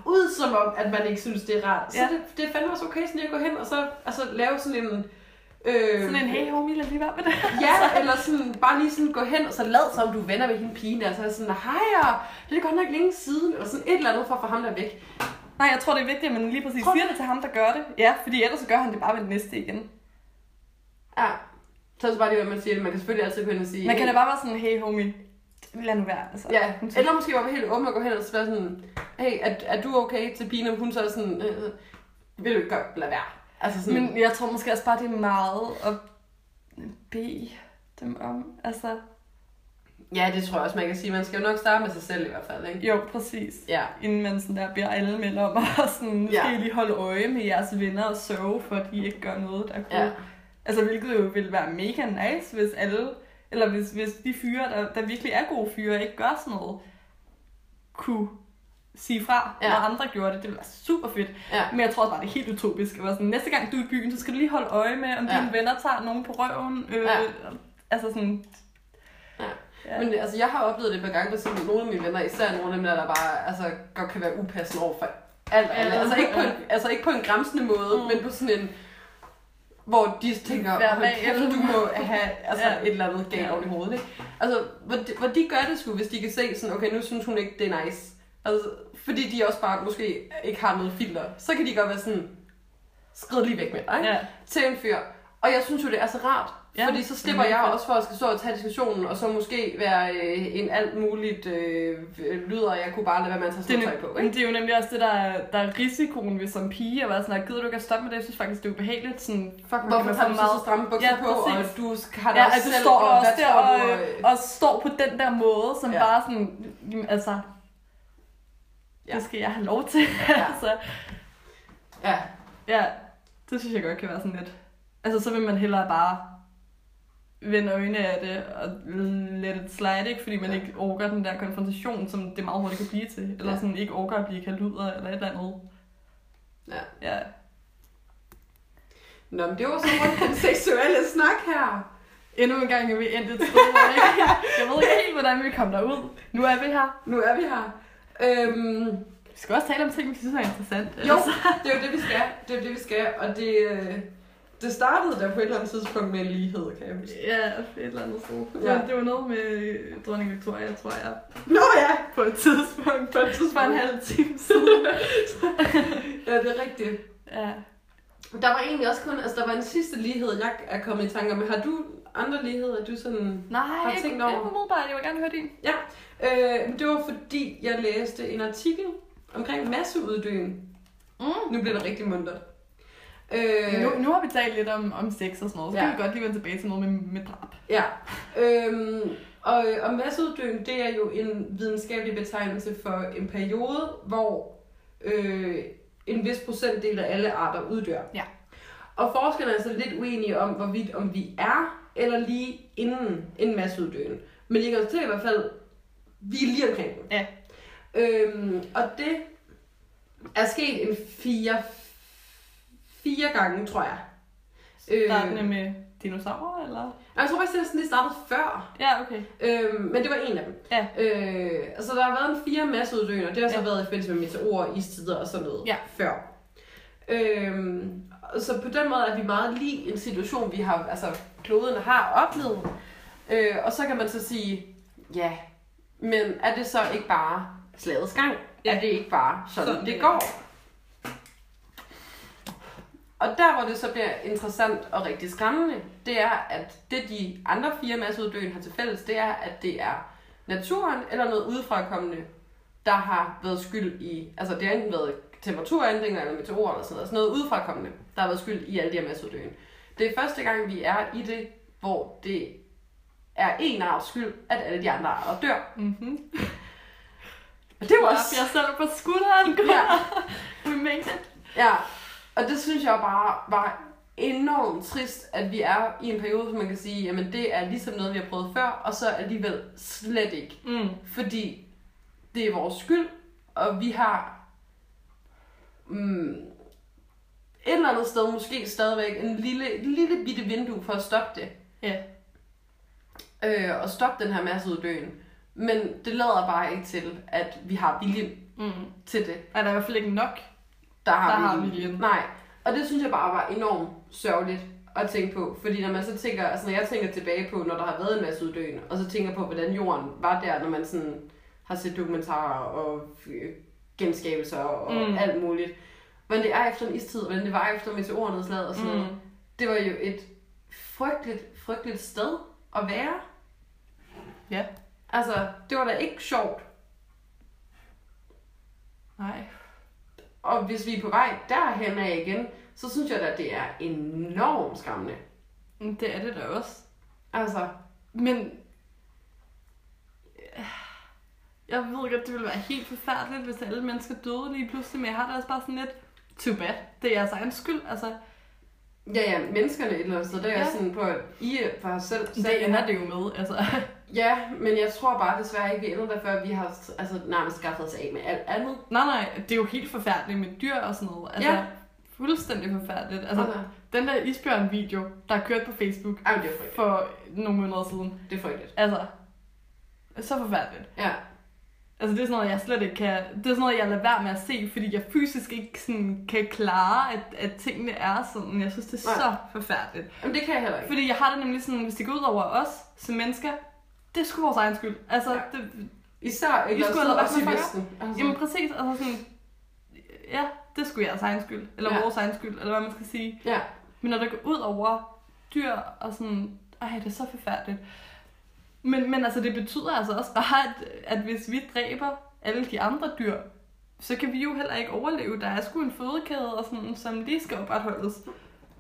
ud som om, at man ikke synes, det er rart. Så Ja. det, det er fandme også okay sådan at gå hen og så altså, lave sådan en... Øh, Sådan en, hey homie, lad lige være med det. [LAUGHS] Ja, eller sådan, bare lige sådan gå hen og så lad som du er venner med hende pigen. Altså sådan, hej, og det er godt nok længe siden. Eller sådan et eller andet for at få ham der væk. Nej, jeg tror, det er vigtigt, at man lige præcis Prøv- siger det til ham, der gør det. Ja, fordi ellers så gør han det bare ved det næste igen. Ja. Så er det bare det, at man siger det. Man kan selvfølgelig altid gå hen og sige... Man kan da bare være sådan, hey homie, lad nu være. Altså. Ja, eller måske bare være helt åben og gå hen og være sådan, hey, er, er du okay til og hun så er sådan, øh, vil du ikke godt lade være? Altså sådan, Men jeg tror måske også bare, det er meget at bede dem om. Altså, ja, det tror jeg også, man kan sige. Man skal jo nok starte med sig selv i hvert fald, ikke? jo, præcis. Ja. Inden man sådan der beder alle mænd om at [LAUGHS] sådan, nu skal Ja. I lige holde øje med jeres venner og sørge for, at de ikke gør noget, der kunne. Ja. Altså, hvilket jo ville være mega nice, hvis alle, eller hvis, hvis de fyre, der, der virkelig er gode fyre, ikke gør sådan noget, kunne sige fra, Ja. når andre gjorde det. Det være super fedt. Ja. Men jeg tror også bare, det er helt utopisk. At være sådan, næste gang du er i byen, så skal du lige holde øje med, om Ja. dine venner tager nogen på røven. Øh, Ja. Altså sådan... Ja. Ja. Men altså, jeg har oplevet det et par gange, hvis nogle af mine venner, især nogle af dem der, der bare altså, godt kan være upassende over for alt. Ja. alt. Altså, ikke på en, altså ikke på en græmsende måde, mm. men på sådan en, hvor de tænker, hold med kæft, du må [LAUGHS] have altså, Ja. et eller andet galt Ja. i hovedet. Ikke? Altså, hvor de, hvor de gør det sgu, hvis de kan se sådan, okay, nu synes hun ikke, det er nice. Altså, fordi de også bare måske ikke har noget filter. Så kan de godt være sådan, skrid lige væk med dig. Ja. Til en fyr. Og jeg synes jo, det er så rart, Ja, fordi så slipper er jeg også for at skal stå og tage diskussionen, og så måske være øh, en alt muligt øh, lyder, jeg kunne bare lade være med at tage tøj på. Ikke? det er jo nemlig også det, der er, der er risikoen ved som pige, at være sådan, at gider du ikke at stoppe med det? Jeg synes faktisk, det er ubehageligt. Sådan, fuck, Hvorfor man tager du så, så stramme bukser Ja, på, og præcis. du har det Ja, også altså, selv, står og også der og, øh, og står på den der måde, som Ja. bare sådan, altså, Ja. det skal jeg have lov til. Ja. [LAUGHS] altså, Ja, ja, det synes jeg godt kan være sådan lidt. Altså, så vil man hellere bare vende øjnene af det og let it slide, ikke? Fordi man Ja. ikke orker den der konfrontation, som det meget hurtigt kan blive til. Eller Ja. sådan ikke orker at blive kaldt ud eller et eller andet. Ja. Ja. Nå, men det var så rundt den seksuelle snak her. Endnu en gang er vi endt et sted, ikke, [LAUGHS] jeg ved ikke helt, hvordan vi kom derud. Nu er vi her. Nu er vi her. Øhm, Vi skal også tale om ting, vi synes er interessant. jo, ellers- det er jo det, vi skal. Det er jo det, vi skal. Og det, øh, det startede der på et eller andet tidspunkt med en lighed, kan jeg huske. Ja, et eller andet sted. Ja. Det var noget med dronning Victoria, tror jeg, Nå ja, på et tidspunkt. på et tidspunkt. For en halv time siden. [LAUGHS] ja, det er rigtigt. ja. Der var egentlig også kun, altså der var en sidste lighed, jeg er kommet i tanke om. Har du andre ligheder, du sådan... Nej, Har ikke, tænkt ikke over? umiddelbart. Jeg vil gerne høre din. Ja, øh, det var fordi, jeg læste en artikel omkring masseuddøen. Mm. Nu bliver det rigtig muntert. Øh, Nu, nu har vi talt lidt om, om sex og sådan noget, så Ja. kan vi godt lige vende tilbage til noget med, med drab. Ja, øhm, og, og masseuddøen, det er jo en videnskabelig betegnelse for en periode, hvor øh, en vis procentdel af alle arter uddør. Ja. Og forskerne er så lidt uenige om, hvorvidt om vi er eller lige inden en masseuddøen. Men de kan konstatere i hvert fald, vi er lige omkring den. Ja. Øhm, og det er sket en fire, fire gange, tror jeg. Startende med dinosaurer, eller? Jeg tror faktisk, sådan, det startede før. Ja, okay. Øhm, men det var en af dem. Ja. Øh, altså, der har været en fire masseuddøen, det har så Ja. været i forbindelse med meteorer, istider og sådan noget Ja. før. Øhm, så på den måde er vi meget lige en situation, vi har, altså kloden har oplevet. Øh, og så kan man så sige, ja, men er det så ikke bare slagets gang? Ja. Er det ikke bare sådan, Sådan det går? Og der, hvor det så bliver interessant og rigtig skræmmende, det er, at det de andre fire masseuddøen har til fælles, det er, at det er naturen eller noget udefrakommende, der har været skyld i, altså det har enten været temperaturændringer eller meteorer eller sådan noget, altså noget udefrakommende, der har været skyld i alle de her masseuddøen. Det er første gang, vi er i det, hvor det er en arts skyld, at alle de andre arter dør. Mhm. Og det var også... jeg selv på skulderen. Ja, We made it. ja, og det synes jeg bare var enormt trist, at vi er i en periode, hvor man kan sige, jamen det er ligesom noget, vi har prøvet før, og så alligevel slet ikke. Mm. Fordi det er vores skyld, og vi har mm, et eller andet sted måske stadigvæk en lille, en lille bitte vindue for at stoppe det. Ja. Øh, og stoppe den her masseuddøen. Men det lader bare ikke til, at vi har viljen Mm. til det. Er der i hvert fald ikke nok? Der har, Der vi, har viljen. Nej, og det synes jeg bare var enormt sørgeligt at tænke på. Fordi når man så tænker, altså når jeg tænker tilbage på, når der har været en masse uddøen, og så tænker på, hvordan jorden var der, når man sådan har set dokumentarer og øh, genskabelser og Mm. alt muligt. Hvordan det er efter en istid, hvordan det var efter meteornedslaget og sådan mm. noget. Mm. Det var jo et frygteligt, frygteligt sted at være. Ja. Altså, det var da ikke sjovt. Nej. Og hvis vi er på vej derhen af igen, så synes jeg da, at det er enormt skræmmende. Men Det er det da også. Altså, Men jeg ved godt, det ville være helt forfærdeligt, hvis alle mennesker døde lige pludselig, men jeg har da også bare sådan lidt, too bad, det er jeres egen skyld, altså, ja, ja, menneskerne et eller andet sted, der er Ja. sådan på, at I for selv. selv det ender det jo med, altså. Ja, men jeg tror bare desværre ikke, vi ender der, før vi har altså, nærmest skaffet os af med alt andet. nej, nej, det er jo helt forfærdeligt med dyr og sådan noget, altså, Ja. fuldstændig forfærdeligt. Altså, Altså, den der isbjørn-video, der er kørt på Facebook ej, det er for nogle måneder siden, Det er frygteligt. altså, så forfærdeligt. Ja, Altså det er sådan noget, jeg slet ikke kan... Det er sådan noget, jeg lader være med at se, fordi jeg fysisk ikke sådan kan klare, at, at tingene er sådan. Jeg synes, det er Nej. så forfærdeligt. men det kan jeg heller ikke. Fordi jeg har det nemlig sådan, hvis det går ud over os som mennesker, det er sgu vores egen skyld. Altså, Ja. det, Især Vi ikke skulle andet have også i Vesten. Altså, jamen præcis, altså sådan... Ja, det skulle jeres egen skyld. Eller Ja. vores egen skyld, eller hvad man skal sige. ja, Men når det går ud over dyr, og sådan, ej, det er så forfærdeligt. Men, men altså, det betyder altså også bare, at, at hvis vi dræber alle de andre dyr, så kan vi jo heller ikke overleve. Der er sgu en fødekæde, og sådan, som lige skal opretholdes.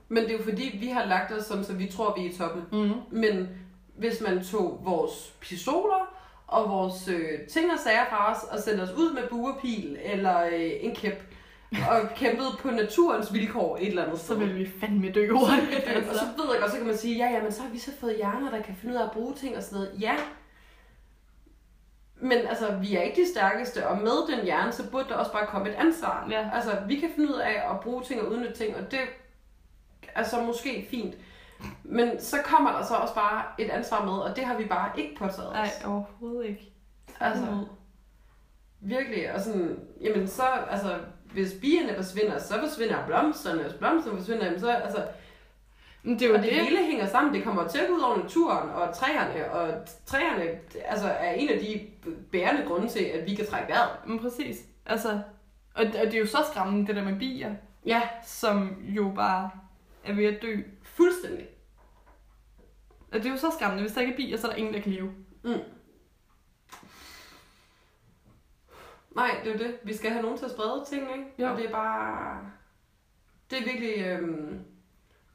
Men det er jo fordi, vi har lagt os sådan, så vi tror, vi er i toppen. Mm. Men hvis man tog vores pistoler og vores øh, ting og sager fra os, og sendte os ud med buerpil eller øh, en kæp, og kæmpede på naturens vilkår et eller andet Så sted. vil vi fandme dø Så, hurtigt. det- og Altså. så ved jeg godt, så kan man sige, ja, ja, men så har vi så fået hjerner, der kan finde ud af at bruge ting og sådan noget. Ja, men altså, vi er ikke de stærkeste, og med den hjerne, så burde der også bare komme et ansvar. Ja. Altså, vi kan finde ud af at bruge ting og udnytte ting, og det er så måske fint. Men så kommer der så også bare et ansvar med, og det har vi bare ikke påtaget os. Nej, overhovedet ikke. Altså, virkelig, og sådan, jamen så, altså, hvis bierne forsvinder, så forsvinder blomsterne, hvis blomsterne forsvinder, jamen så, altså, Men det er jo og det, det. hele hænger sammen. Det kommer til at gå ud over naturen og træerne. Og træerne altså, er en af de bærende grunde til, at vi kan trække vejret. Men præcis. Altså, og, og det er jo så skræmmende, det der med bier, Ja, som jo bare er ved at dø. fuldstændig. Og det er jo så skræmmende. Hvis der ikke er bier, så er der ingen, der kan leve. Mm. Nej, det er jo det. Vi skal have nogen til at sprede ting, ikke? Jo. Og det er bare... Det er virkelig... Øhm...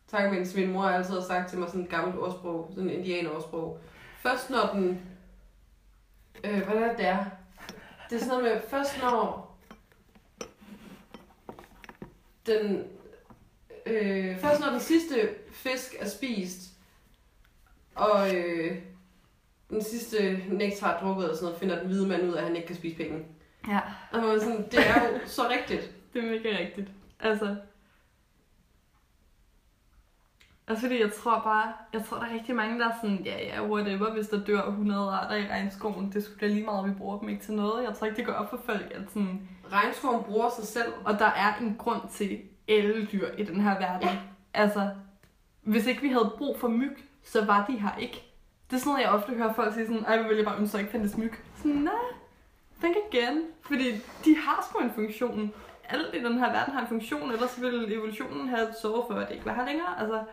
Tak, mens min mor altid har sagt til mig sådan et gammelt ordsprog, sådan en indianersprog. Først når den... Øh, hvad er det der? Det er sådan noget med, først når den... Øh, først når den sidste fisk er spist, og øh, den sidste nektar drukket og sådan noget, finder den hvide mand ud af, at han ikke kan spise penge. Ja. Og man er sådan, det er jo så rigtigt. [LAUGHS] Det er mega rigtigt. Altså... Altså fordi jeg tror bare, jeg tror der er rigtig mange, der er sådan, ja ja, whatever, hvis der dør 100 arter i regnskoven, det skulle da lige meget, vi bruger dem ikke til noget. Jeg tror ikke, det går op for folk, at sådan, Regnskoven bruger sig selv. og der er en grund til alle dyr i den her verden. Ja. Altså, hvis ikke vi havde brug for myg, så var de her ikke. Det er sådan noget, jeg ofte hører folk sige sådan, ej, vi ville bare ønske, at ikke fandtes myg. Sådan, nej, think again. Fordi de har sgu en funktion. Alt i den her verden har en funktion, ellers ville evolutionen have sørget for, at det ikke var her længere. Altså,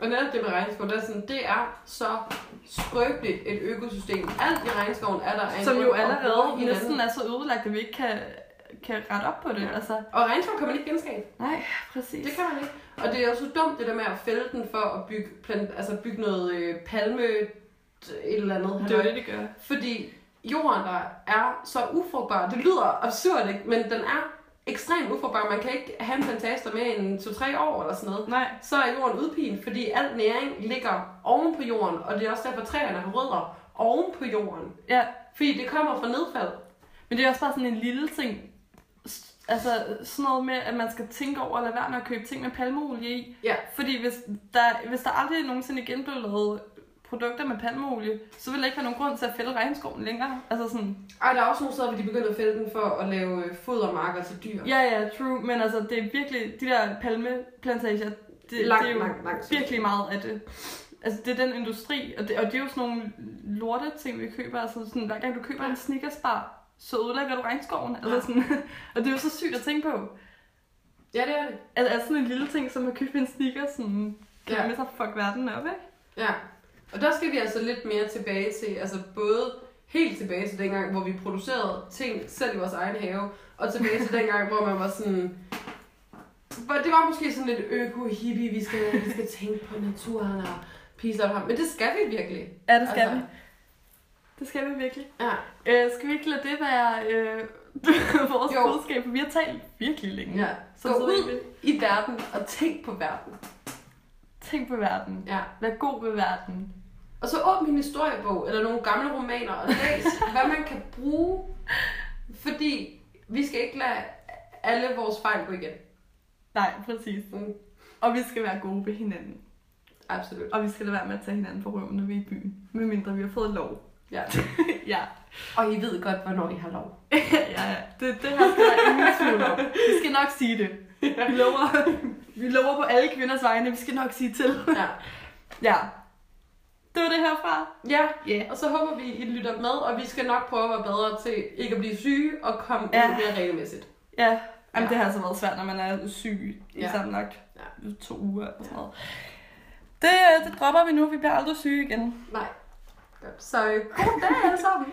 Og netop det med regnskoven, det er, sådan, det er så skrøbeligt et økosystem. Alt i regnskoven er der en som jo allerede næsten er så ødelagt, at vi ikke kan, kan rette op på det. Ja. Altså, Og regnskov kan man ikke genskabe. nej, præcis. Det kan man ikke. Og det er jo så dumt, det der med at fælde den for at bygge, plant, altså bygge noget øh, palme, et eller andet. det er det, de gør. Fordi jorden, der er så ufrugtbar, det lyder absurd, ikke? men den er ekstremt ufrugtbar. Man kan ikke have en plantage med en 2-3 år eller sådan noget. Nej, Så er jorden udpint, fordi al næring ligger oven på jorden, og det er også derfor, træerne har rødder oven på jorden. ja, Fordi det kommer fra nedfald. Men det er også bare sådan en lille ting. Altså sådan noget med, at man skal tænke over at lade være med at købe ting med palmeolie i. Ja. Fordi hvis der, hvis der aldrig nogensinde igen blev lavet produkter med palmeolie, så vil der ikke være nogen grund til at fælde regnskoven længere. Altså sådan, Ej, der er også nogle steder, hvor de begynder at fælde den for at lave øh, fodermarker til dyr. ja ja, true, men altså det er virkelig, de der palmeplantager, det, langt, det er jo langt, langt. syd. virkelig meget af det. Altså det er den industri, og det, og det er jo sådan nogle lorte ting, vi køber. Altså sådan, hver gang du køber en Snickersbar, så ødelægger du regnskoven. Altså Ja. sådan, [LAUGHS] og det er jo så sygt at tænke på. Ja, det er det. Altså, altså sådan en lille ting, som at købe en sneaker, sådan, kan Ja. med sig fuck verden op, ikke? Ja. Og der skal vi altså lidt mere tilbage til, altså både helt tilbage til dengang, hvor vi producerede ting selv i vores egen have, og tilbage til dengang, hvor man var sådan... Det var måske sådan lidt øko-hippie, vi skal, vi skal tænke på naturen og peace out. Men det skal vi virkelig. Ja, det skal Altså. vi. Det skal vi virkelig. Ja. Øh, skal vi ikke lade det være øh, [LAUGHS] vores Jo. budskab? Vi har talt virkelig længe. ja. Så Gå så ud i verden og tænk på verden. tænk på verden. Ja. Vær god ved verden. Og så åbn en historiebog, eller nogle gamle romaner, og læs, [LAUGHS] hvad man kan bruge. Fordi vi skal ikke lade alle vores fejl gå igen. Nej, præcis. Mm, Og vi skal være gode ved hinanden. absolut. Og vi skal lade være med at tage hinanden på røven, når vi er i byen. Medmindre vi har fået lov. Ja. [LAUGHS] ja. Og I ved godt, hvornår I har lov. [LAUGHS] ja, ja. Det, det her skal der ingen tvivl om. Vi skal nok sige det. Vi lover, vi lover på alle kvinders vegne, vi skal nok sige til. Ja. Ja. Det var det herfra. ja, Ja. og så håber vi, I lytter med, og vi skal nok prøve at være bedre til ikke at blive syge og komme Ja. ud mere regelmæssigt. Ja, Jamen, Ja. det har altså været svært, når man er syg i Ja. sammenlagt Ja. to uger og sådan noget. Det, det dropper vi nu. Vi bliver aldrig syge igen. Nej. Godt. Så øh, god dag alle sammen.